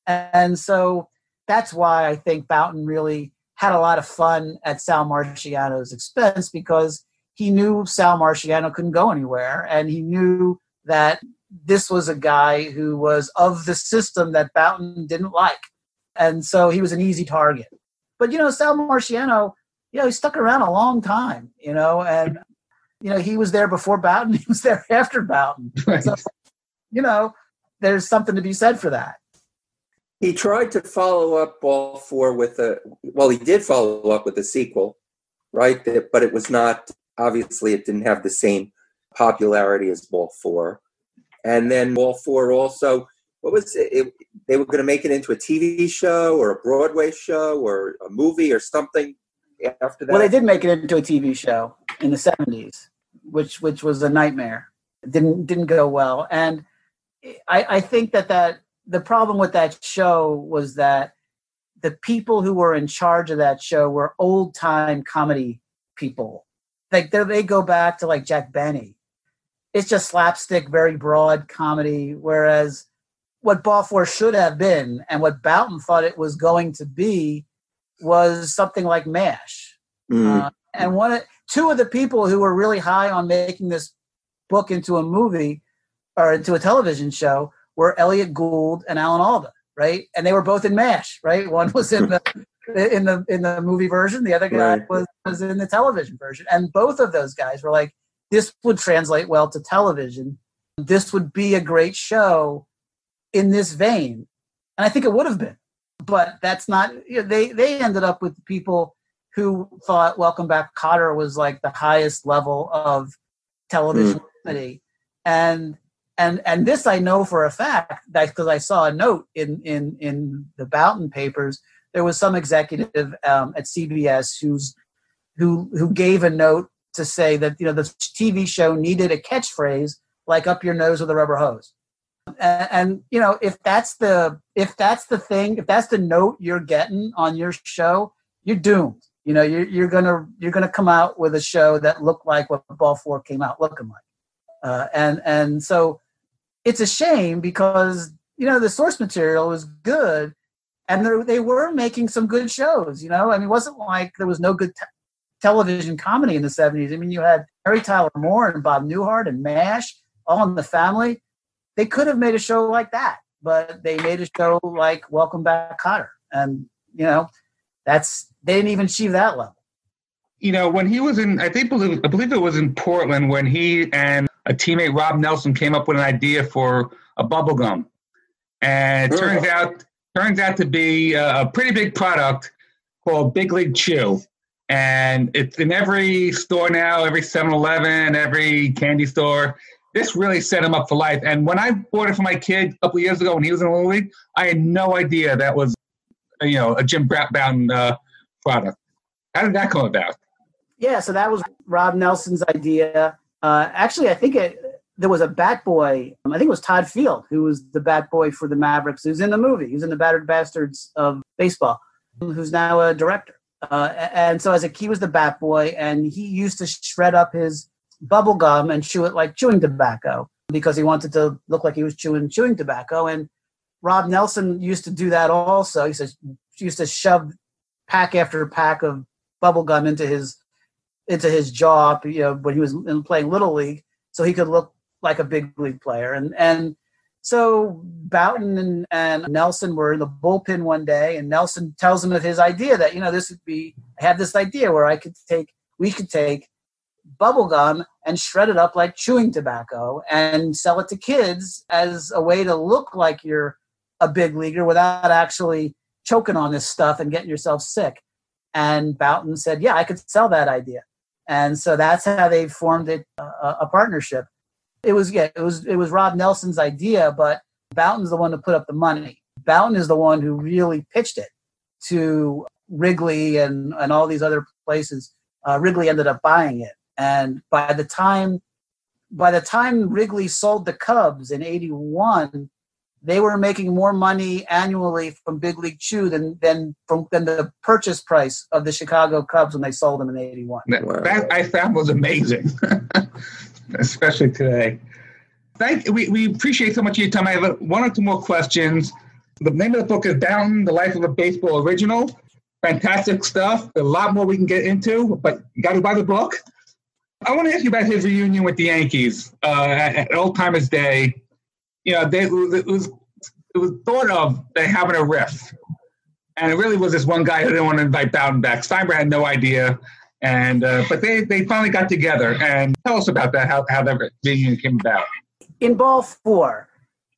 And so that's why I think Bouton really had a lot of fun at Sal Marciano's expense because he knew Sal Marciano couldn't go anywhere and he knew that this was a guy who was of the system that Bouton didn't like. And so he was an easy target. But you know, Sal Marciano you know, he stuck around a long time, you know, and you know, he was there before Bouton, he was there after Bouton. Right. So, you know, there's something to be said for that. He tried to follow up Ball Four with a well, he did follow up with a sequel, right? But it was not obviously it didn't have the same popularity as Ball Four. And then Ball Four also what was it? it they were going to make it into a TV show or a Broadway show or a movie or something after that? Well, they did make it into a TV show in the '70s, which which was a nightmare. It didn't didn't go well, and I, I think that that the problem with that show was that the people who were in charge of that show were old time comedy people. Like they go back to like Jack Benny. It's just slapstick, very broad comedy. Whereas what Ball Four should have been, and what Bouton thought it was going to be, was something like MASH. Mm. Uh, and one, of, two of the people who were really high on making this book into a movie or into a television show were Elliott Gould and Alan Alda. right? And they were both in MASH, right? One was in the in the in the movie version, the other guy Right. was was in the television version, and both of those guys were like, "This would translate well to television. This would be a great show in this vein," and I think it would have been, but that's not. You know, they they ended up with people who thought Welcome Back, Kotter was like the highest level of television comedy, and and and this I know for a fact that because I saw a note in in in the Bouton papers. There was some executive um, at CBS who's who who gave a note to say that you know the TV show needed a catchphrase like "up your nose with a rubber hose," and, and you know if that's the if that's the thing if that's the note you're getting on your show, you're doomed. You know you're you're gonna you're gonna come out with a show that looked like what Ball Four came out looking like, uh, and and so it's a shame because you know the source material was good and they were making some good shows you know? I mean it wasn't like there was no good te- television comedy in the 70s i mean you had mary tyler moore and bob newhart and mash all in the family they could have made a show like that but they made a show like welcome back kotter. And you know that's they didn't even achieve that level. You know, when he was in, I think, I believe it was in Portland when he and a teammate Rob Nelson came up with an idea for a bubble gum, and it turns out turns out to be a, a pretty big product called Big League Chew, and it's in every store now, every 7-Eleven, every candy store. This really set him up for life. And when I bought it for my kid a couple years ago when he was in the Little league, I had no idea that was, you know, a Jim Bouton uh, product. How did that come about? Yeah, so that was Rob Nelson's idea. Uh, actually, I think it, there was a Bat Boy. um, I think it was Todd Field who was the Bat Boy for the Mavericks. Who's in the movie? He was in the Battered Bastards of baseball. Who's now a director. Uh, and so as a he was the Bat Boy, and he used to shred up his bubble gum and chew it like chewing tobacco because he wanted to look like he was chewing chewing tobacco. And Rob Nelson used to do that also. He says used to shove pack after pack of bubble gum into his into his jaw, you know, when he was in playing little league, so he could look like a big league player. And and so Bouton and, and Nelson were in the bullpen one day, and Nelson tells him of his idea that you know this would be I have this idea where I could take we could take bubble gum and shred it up like chewing tobacco and sell it to kids as a way to look like you're a big leaguer without actually choking on this stuff and getting yourself sick. And Bouton said, "Yeah, I could sell that idea." and so that's how they formed it uh, a partnership it was yeah it was it was rob nelson's idea but bouton's the one to put up the money bouton is the one who really pitched it to wrigley and and all these other places uh, wrigley ended up buying it and by the time by the time wrigley sold the cubs in 81 they were making more money annually from Big League Chew than than from than the purchase price of the Chicago Cubs when they sold them in '81. That, that I found was amazing, especially today. Thank we, we appreciate so much of your time. I have one or two more questions. The name of the book is Bouton: The Life of a Baseball Original. Fantastic stuff. A lot more we can get into, but you got to buy the book. I want to ask you about his reunion with the Yankees uh, at, Timers Day. You know, they, it was it was thought of they having a riff, and it really was this one guy who didn't want to invite Bouton back. Steinbrenner had no idea, and uh, but they they finally got together. And tell us about that, how how that reunion came about. in ball four,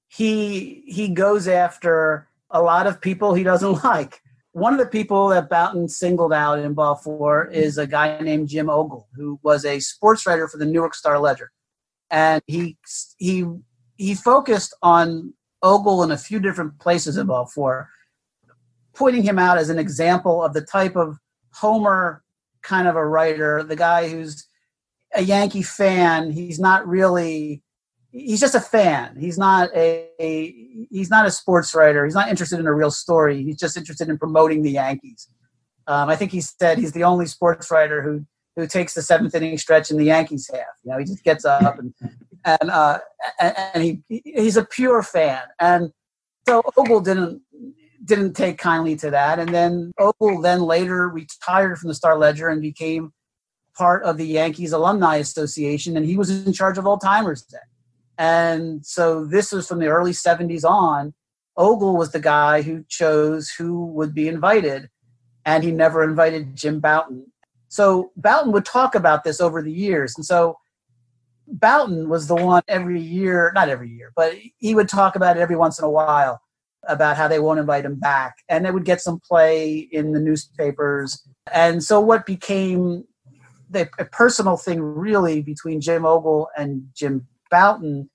he he goes after a lot of people he doesn't like. One of the people that Bouton singled out in ball four is a guy named Jim Ogle, who was a sports writer for the Newark Star Ledger, and he he he focused on Ogle in a few different places in ball four, pointing him out as an example of the type of Homer kind of a writer, the guy who's a Yankee fan. He's not really he's just a fan. He's not a, a he's not a sports writer. He's not interested in a real story. He's just interested in promoting the Yankees. Um, I think he said he's the only sports writer who who takes the seventh inning stretch in the Yankees half. You know, he just gets up and and uh, and, and he he's a pure fan. And so Ogle didn't didn't take kindly to that. And then Ogle then later retired from the Star Ledger and became part of the Yankees Alumni Association, and he was in charge of old timers then. And so this was from the early 70s on. Ogle was the guy who chose who would be invited, and he never invited Jim Bouton. So Bouton would talk about this over the years, and so Bouton was the one every year, not every year, but he would talk about it every once in a while about how they won't invite him back, and it would get some play in the newspapers. And so what became the a personal thing really between Jim Ogle and Jim Bouton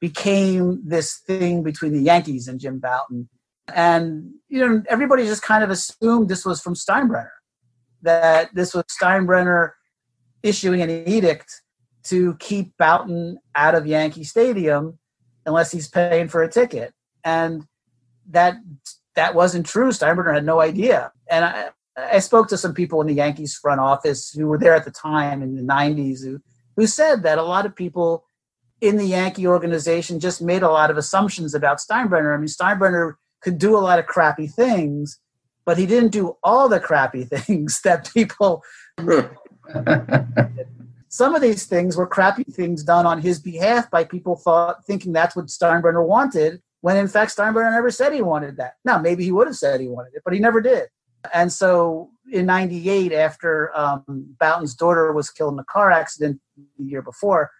became this thing between the Yankees and Jim Bouton. And you know, everybody just kind of assumed this was from Steinbrenner, that this was Steinbrenner issuing an edict to keep Bouton out of Yankee Stadium unless he's paying for a ticket. And that that wasn't true. Steinbrenner had no idea. And I, I spoke to some people in the Yankees front office who were there at the time in the 90s who, who said that a lot of people in the Yankee organization just made a lot of assumptions about Steinbrenner. I mean, Steinbrenner could do a lot of crappy things, but he didn't do all the crappy things that people. Some of these things were crappy things done on his behalf by people thought thinking that's what Steinbrenner wanted, when in fact Steinbrenner never said he wanted that. Now maybe he would have said he wanted it, but he never did. And so in '98, after um, Bouton's daughter was killed in a car accident the year before,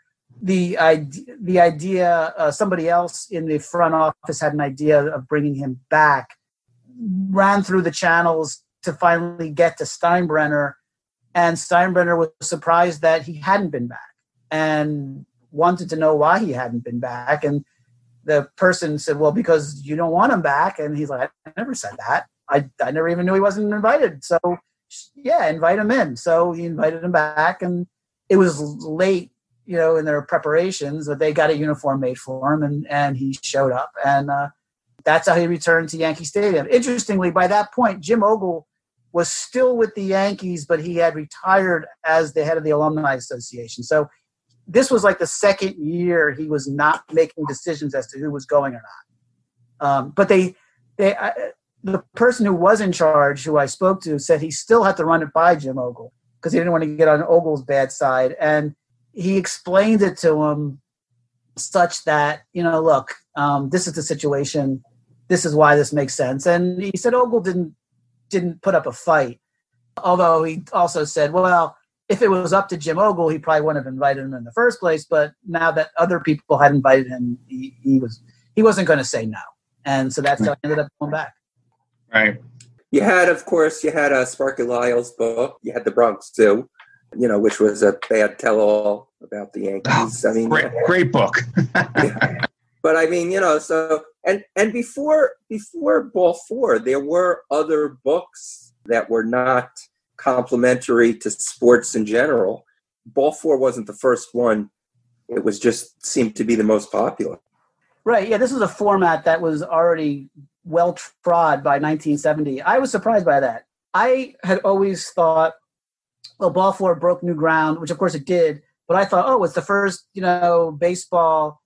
the idea, the idea uh, somebody else in the front office had an idea of bringing him back, ran through the channels to finally get to Steinbrenner, and Steinbrenner was surprised that he hadn't been back and wanted to know why he hadn't been back. And the person said, "Well, because you don't want him back." And he's like, "I never said that. I I never even knew he wasn't invited." So yeah, invite him in. So he invited him back, and it was late you know, in their preparations, but they got a uniform made for him, and and he showed up, and uh, that's how he returned to Yankee Stadium. Interestingly, by that point, Jim Ogle was still with the Yankees, but he had retired as the head of the Alumni Association. So this was like the second year he was not making decisions as to who was going or not. Um, but they, they, the person who was in charge, who I spoke to, said he still had to run it by Jim Ogle because he didn't want to get on Ogle's bad side, and he explained it to him such that you know look um, this is the situation. This is why this makes sense. And he said ogle didn't didn't put up a fight. Although he also said well if it was up to jim ogle he probably wouldn't have invited him in the first place. But now that other people had invited him he, he was he wasn't going to say no. And so that's how he ended up going back. Right. You had of course you had a uh, sparky lyle's book. You had the bronx zoo you know, which was a bad tell-all about the Yankees. Oh, I mean, great, great book. yeah. But I mean, you know, so and and before before Ball Four, there were other books that were not complementary to sports in general. Ball Four wasn't the first one; it was just seemed to be the most popular. Right. Yeah, this was a format that was already well trod by 1970. I was surprised by that. I had always thought well, ball four broke new ground, which of course it did. But I thought, oh, it's the first, you know, baseball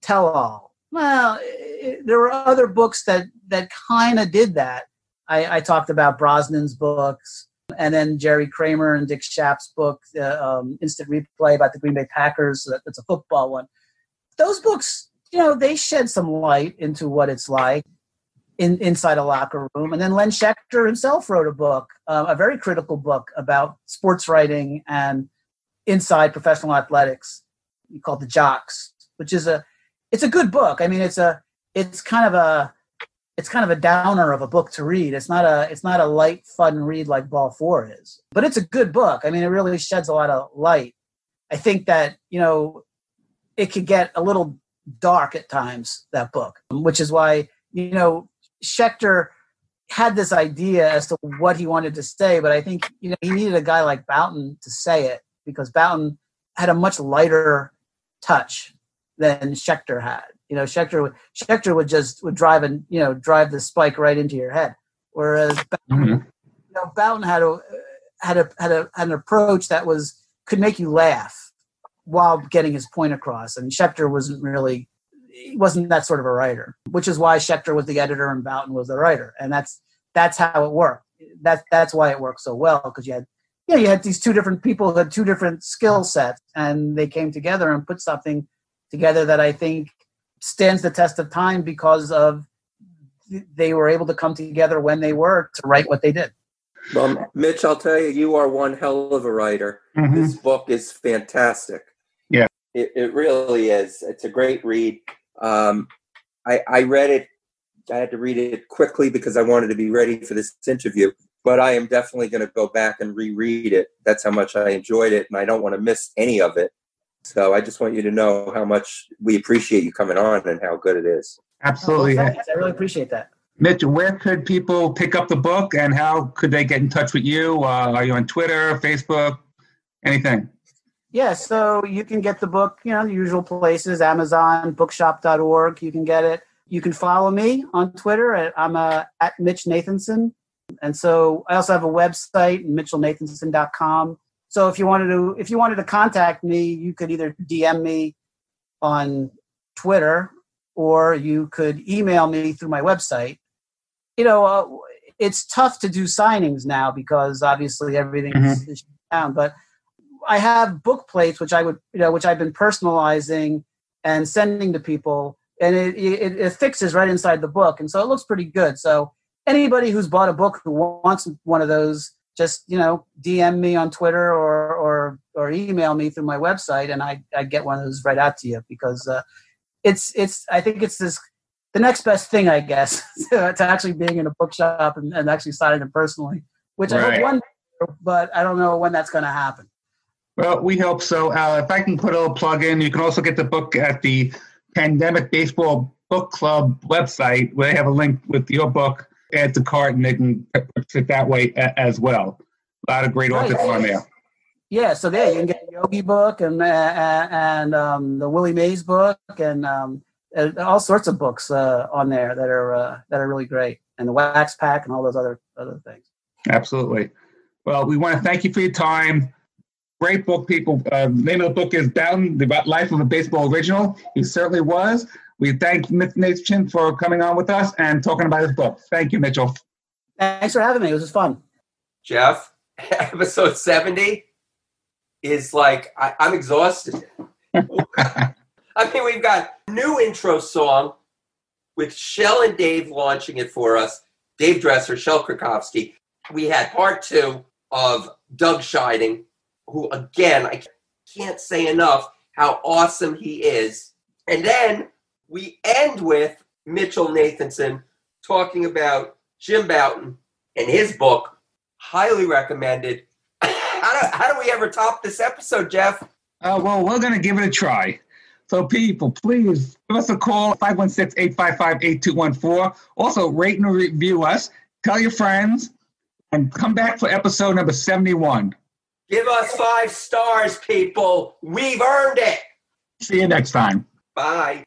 tell-all. Well, it, there were other books that that kind of did that. I, I, talked about Brosnan's books, and then Jerry Kramer and Dick Schaap's book, uh, um, Instant Replay about the Green Bay Packers. That, that's a football one. Those books, you know, they shed some light into what it's like in, inside a locker room. And then Len Shecter himself wrote a book, uh, a very critical book about sports writing and inside professional athletics called The Jocks, which is a it's a good book. I mean, it's a it's kind of a it's kind of a downer of a book to read. It's not a it's not a light fun read like Ball 4 is. But it's a good book. I mean, it really sheds a lot of light. I think that, you know, it could get a little dark at times that book, which is why, you know, Shecter had this idea as to what he wanted to say, but I think you know he needed a guy like Bouton to say it because Bouton had a much lighter touch than Shecter had. You know, Shecter would Shecter would just would drive and you know drive the spike right into your head, whereas Bouton, mm-hmm. you know Bouton had a had a had a had an approach that was could make you laugh while getting his point across. And Shecter wasn't really he wasn't that sort of a writer, which is why Shecter was the editor and Bouton was the writer, and that's that's how it worked. That's that's why it worked so well because you had you know you had these two different people who had two different skill sets, and they came together and put something together that I think stands the test of time because of they were able to come together when they were to write what they did. Well, Mitch, I'll tell you, you are one hell of a writer. Mhm. This book is fantastic. Yeah. It, it really is. It's a great read. Um, I, I read it. I had to read it quickly because I wanted to be ready for this interview. But I am definitely going to go back and reread it. That's how much I enjoyed it, and I don't want to miss any of it. So I just want you to know how much we appreciate you coming on and how good it is. Absolutely. Well, thanks. I really appreciate that. Mitch, where could people pick up the book and how could they get in touch with you? Uh, are you on Twitter, Facebook, anything? Yeah, so you can get the book, you know, the usual places, Amazon, bookshop.org. You can get it. You can follow me on Twitter. At, I'm uh, at Mitch Nathanson. And so I also have a website, mitchellnathanson.com. So if you wanted to, if you wanted to contact me, you could either DM me on Twitter or you could email me through my website. You know, uh, it's tough to do signings now because obviously everything is, is down. But I have book plates which I would, you know, which I've been personalizing and sending to people, and it, it, it fixes right inside the book, and so it looks pretty good. So anybody who's bought a book who wants one of those, just you know, DM me on Twitter or or or email me through my website, and I I get one of those right out to you because uh, it's it's I think it's this the next best thing I guess to actually being in a bookshop and, and actually signing it personally, which I hope one, but I don't know when that's going to happen. Well, we hope so. Uh, if I can put a little plug in, you can also get the book at the Pandemic Baseball Book Club website where they have a link with your book. Add to cart and they can purchase it that way as well. A lot of great Right. authors on there. Yeah, so there you can get the Yogi book and uh, and um, the Willie Mays book and um, all sorts of books uh, on there that are uh, that are really great, and the Wax Pack and all those other other things. Absolutely. Well, we want to thank you for your time. Great book, people. Uh, the name of the book is Bouton, The Life of a Baseball Original. He certainly was. We thank Mitch Nathan for coming on with us and talking about his book. Thank you, Mitchell. Thanks for having me. It was just fun. Jeff, episode 70 is like, I, I'm exhausted. I mean, we've got new intro song with Shel and Dave launching it for us. Dave Dresser, Shel Krakowski. We had part two of Doug Scheiding, who, again, I can't say enough how awesome he is. And then we end with Mitchell Nathanson talking about Jim Bouton and his book. Highly recommended. how, do, how do we ever top this episode, Jeff? Uh, well, we're going to give it a try. So, people, please give us a call 516 855 8214. Also, rate and review us, tell your friends, and come back for episode number 71. Give us five stars, people. We've earned it. See you next time. Bye.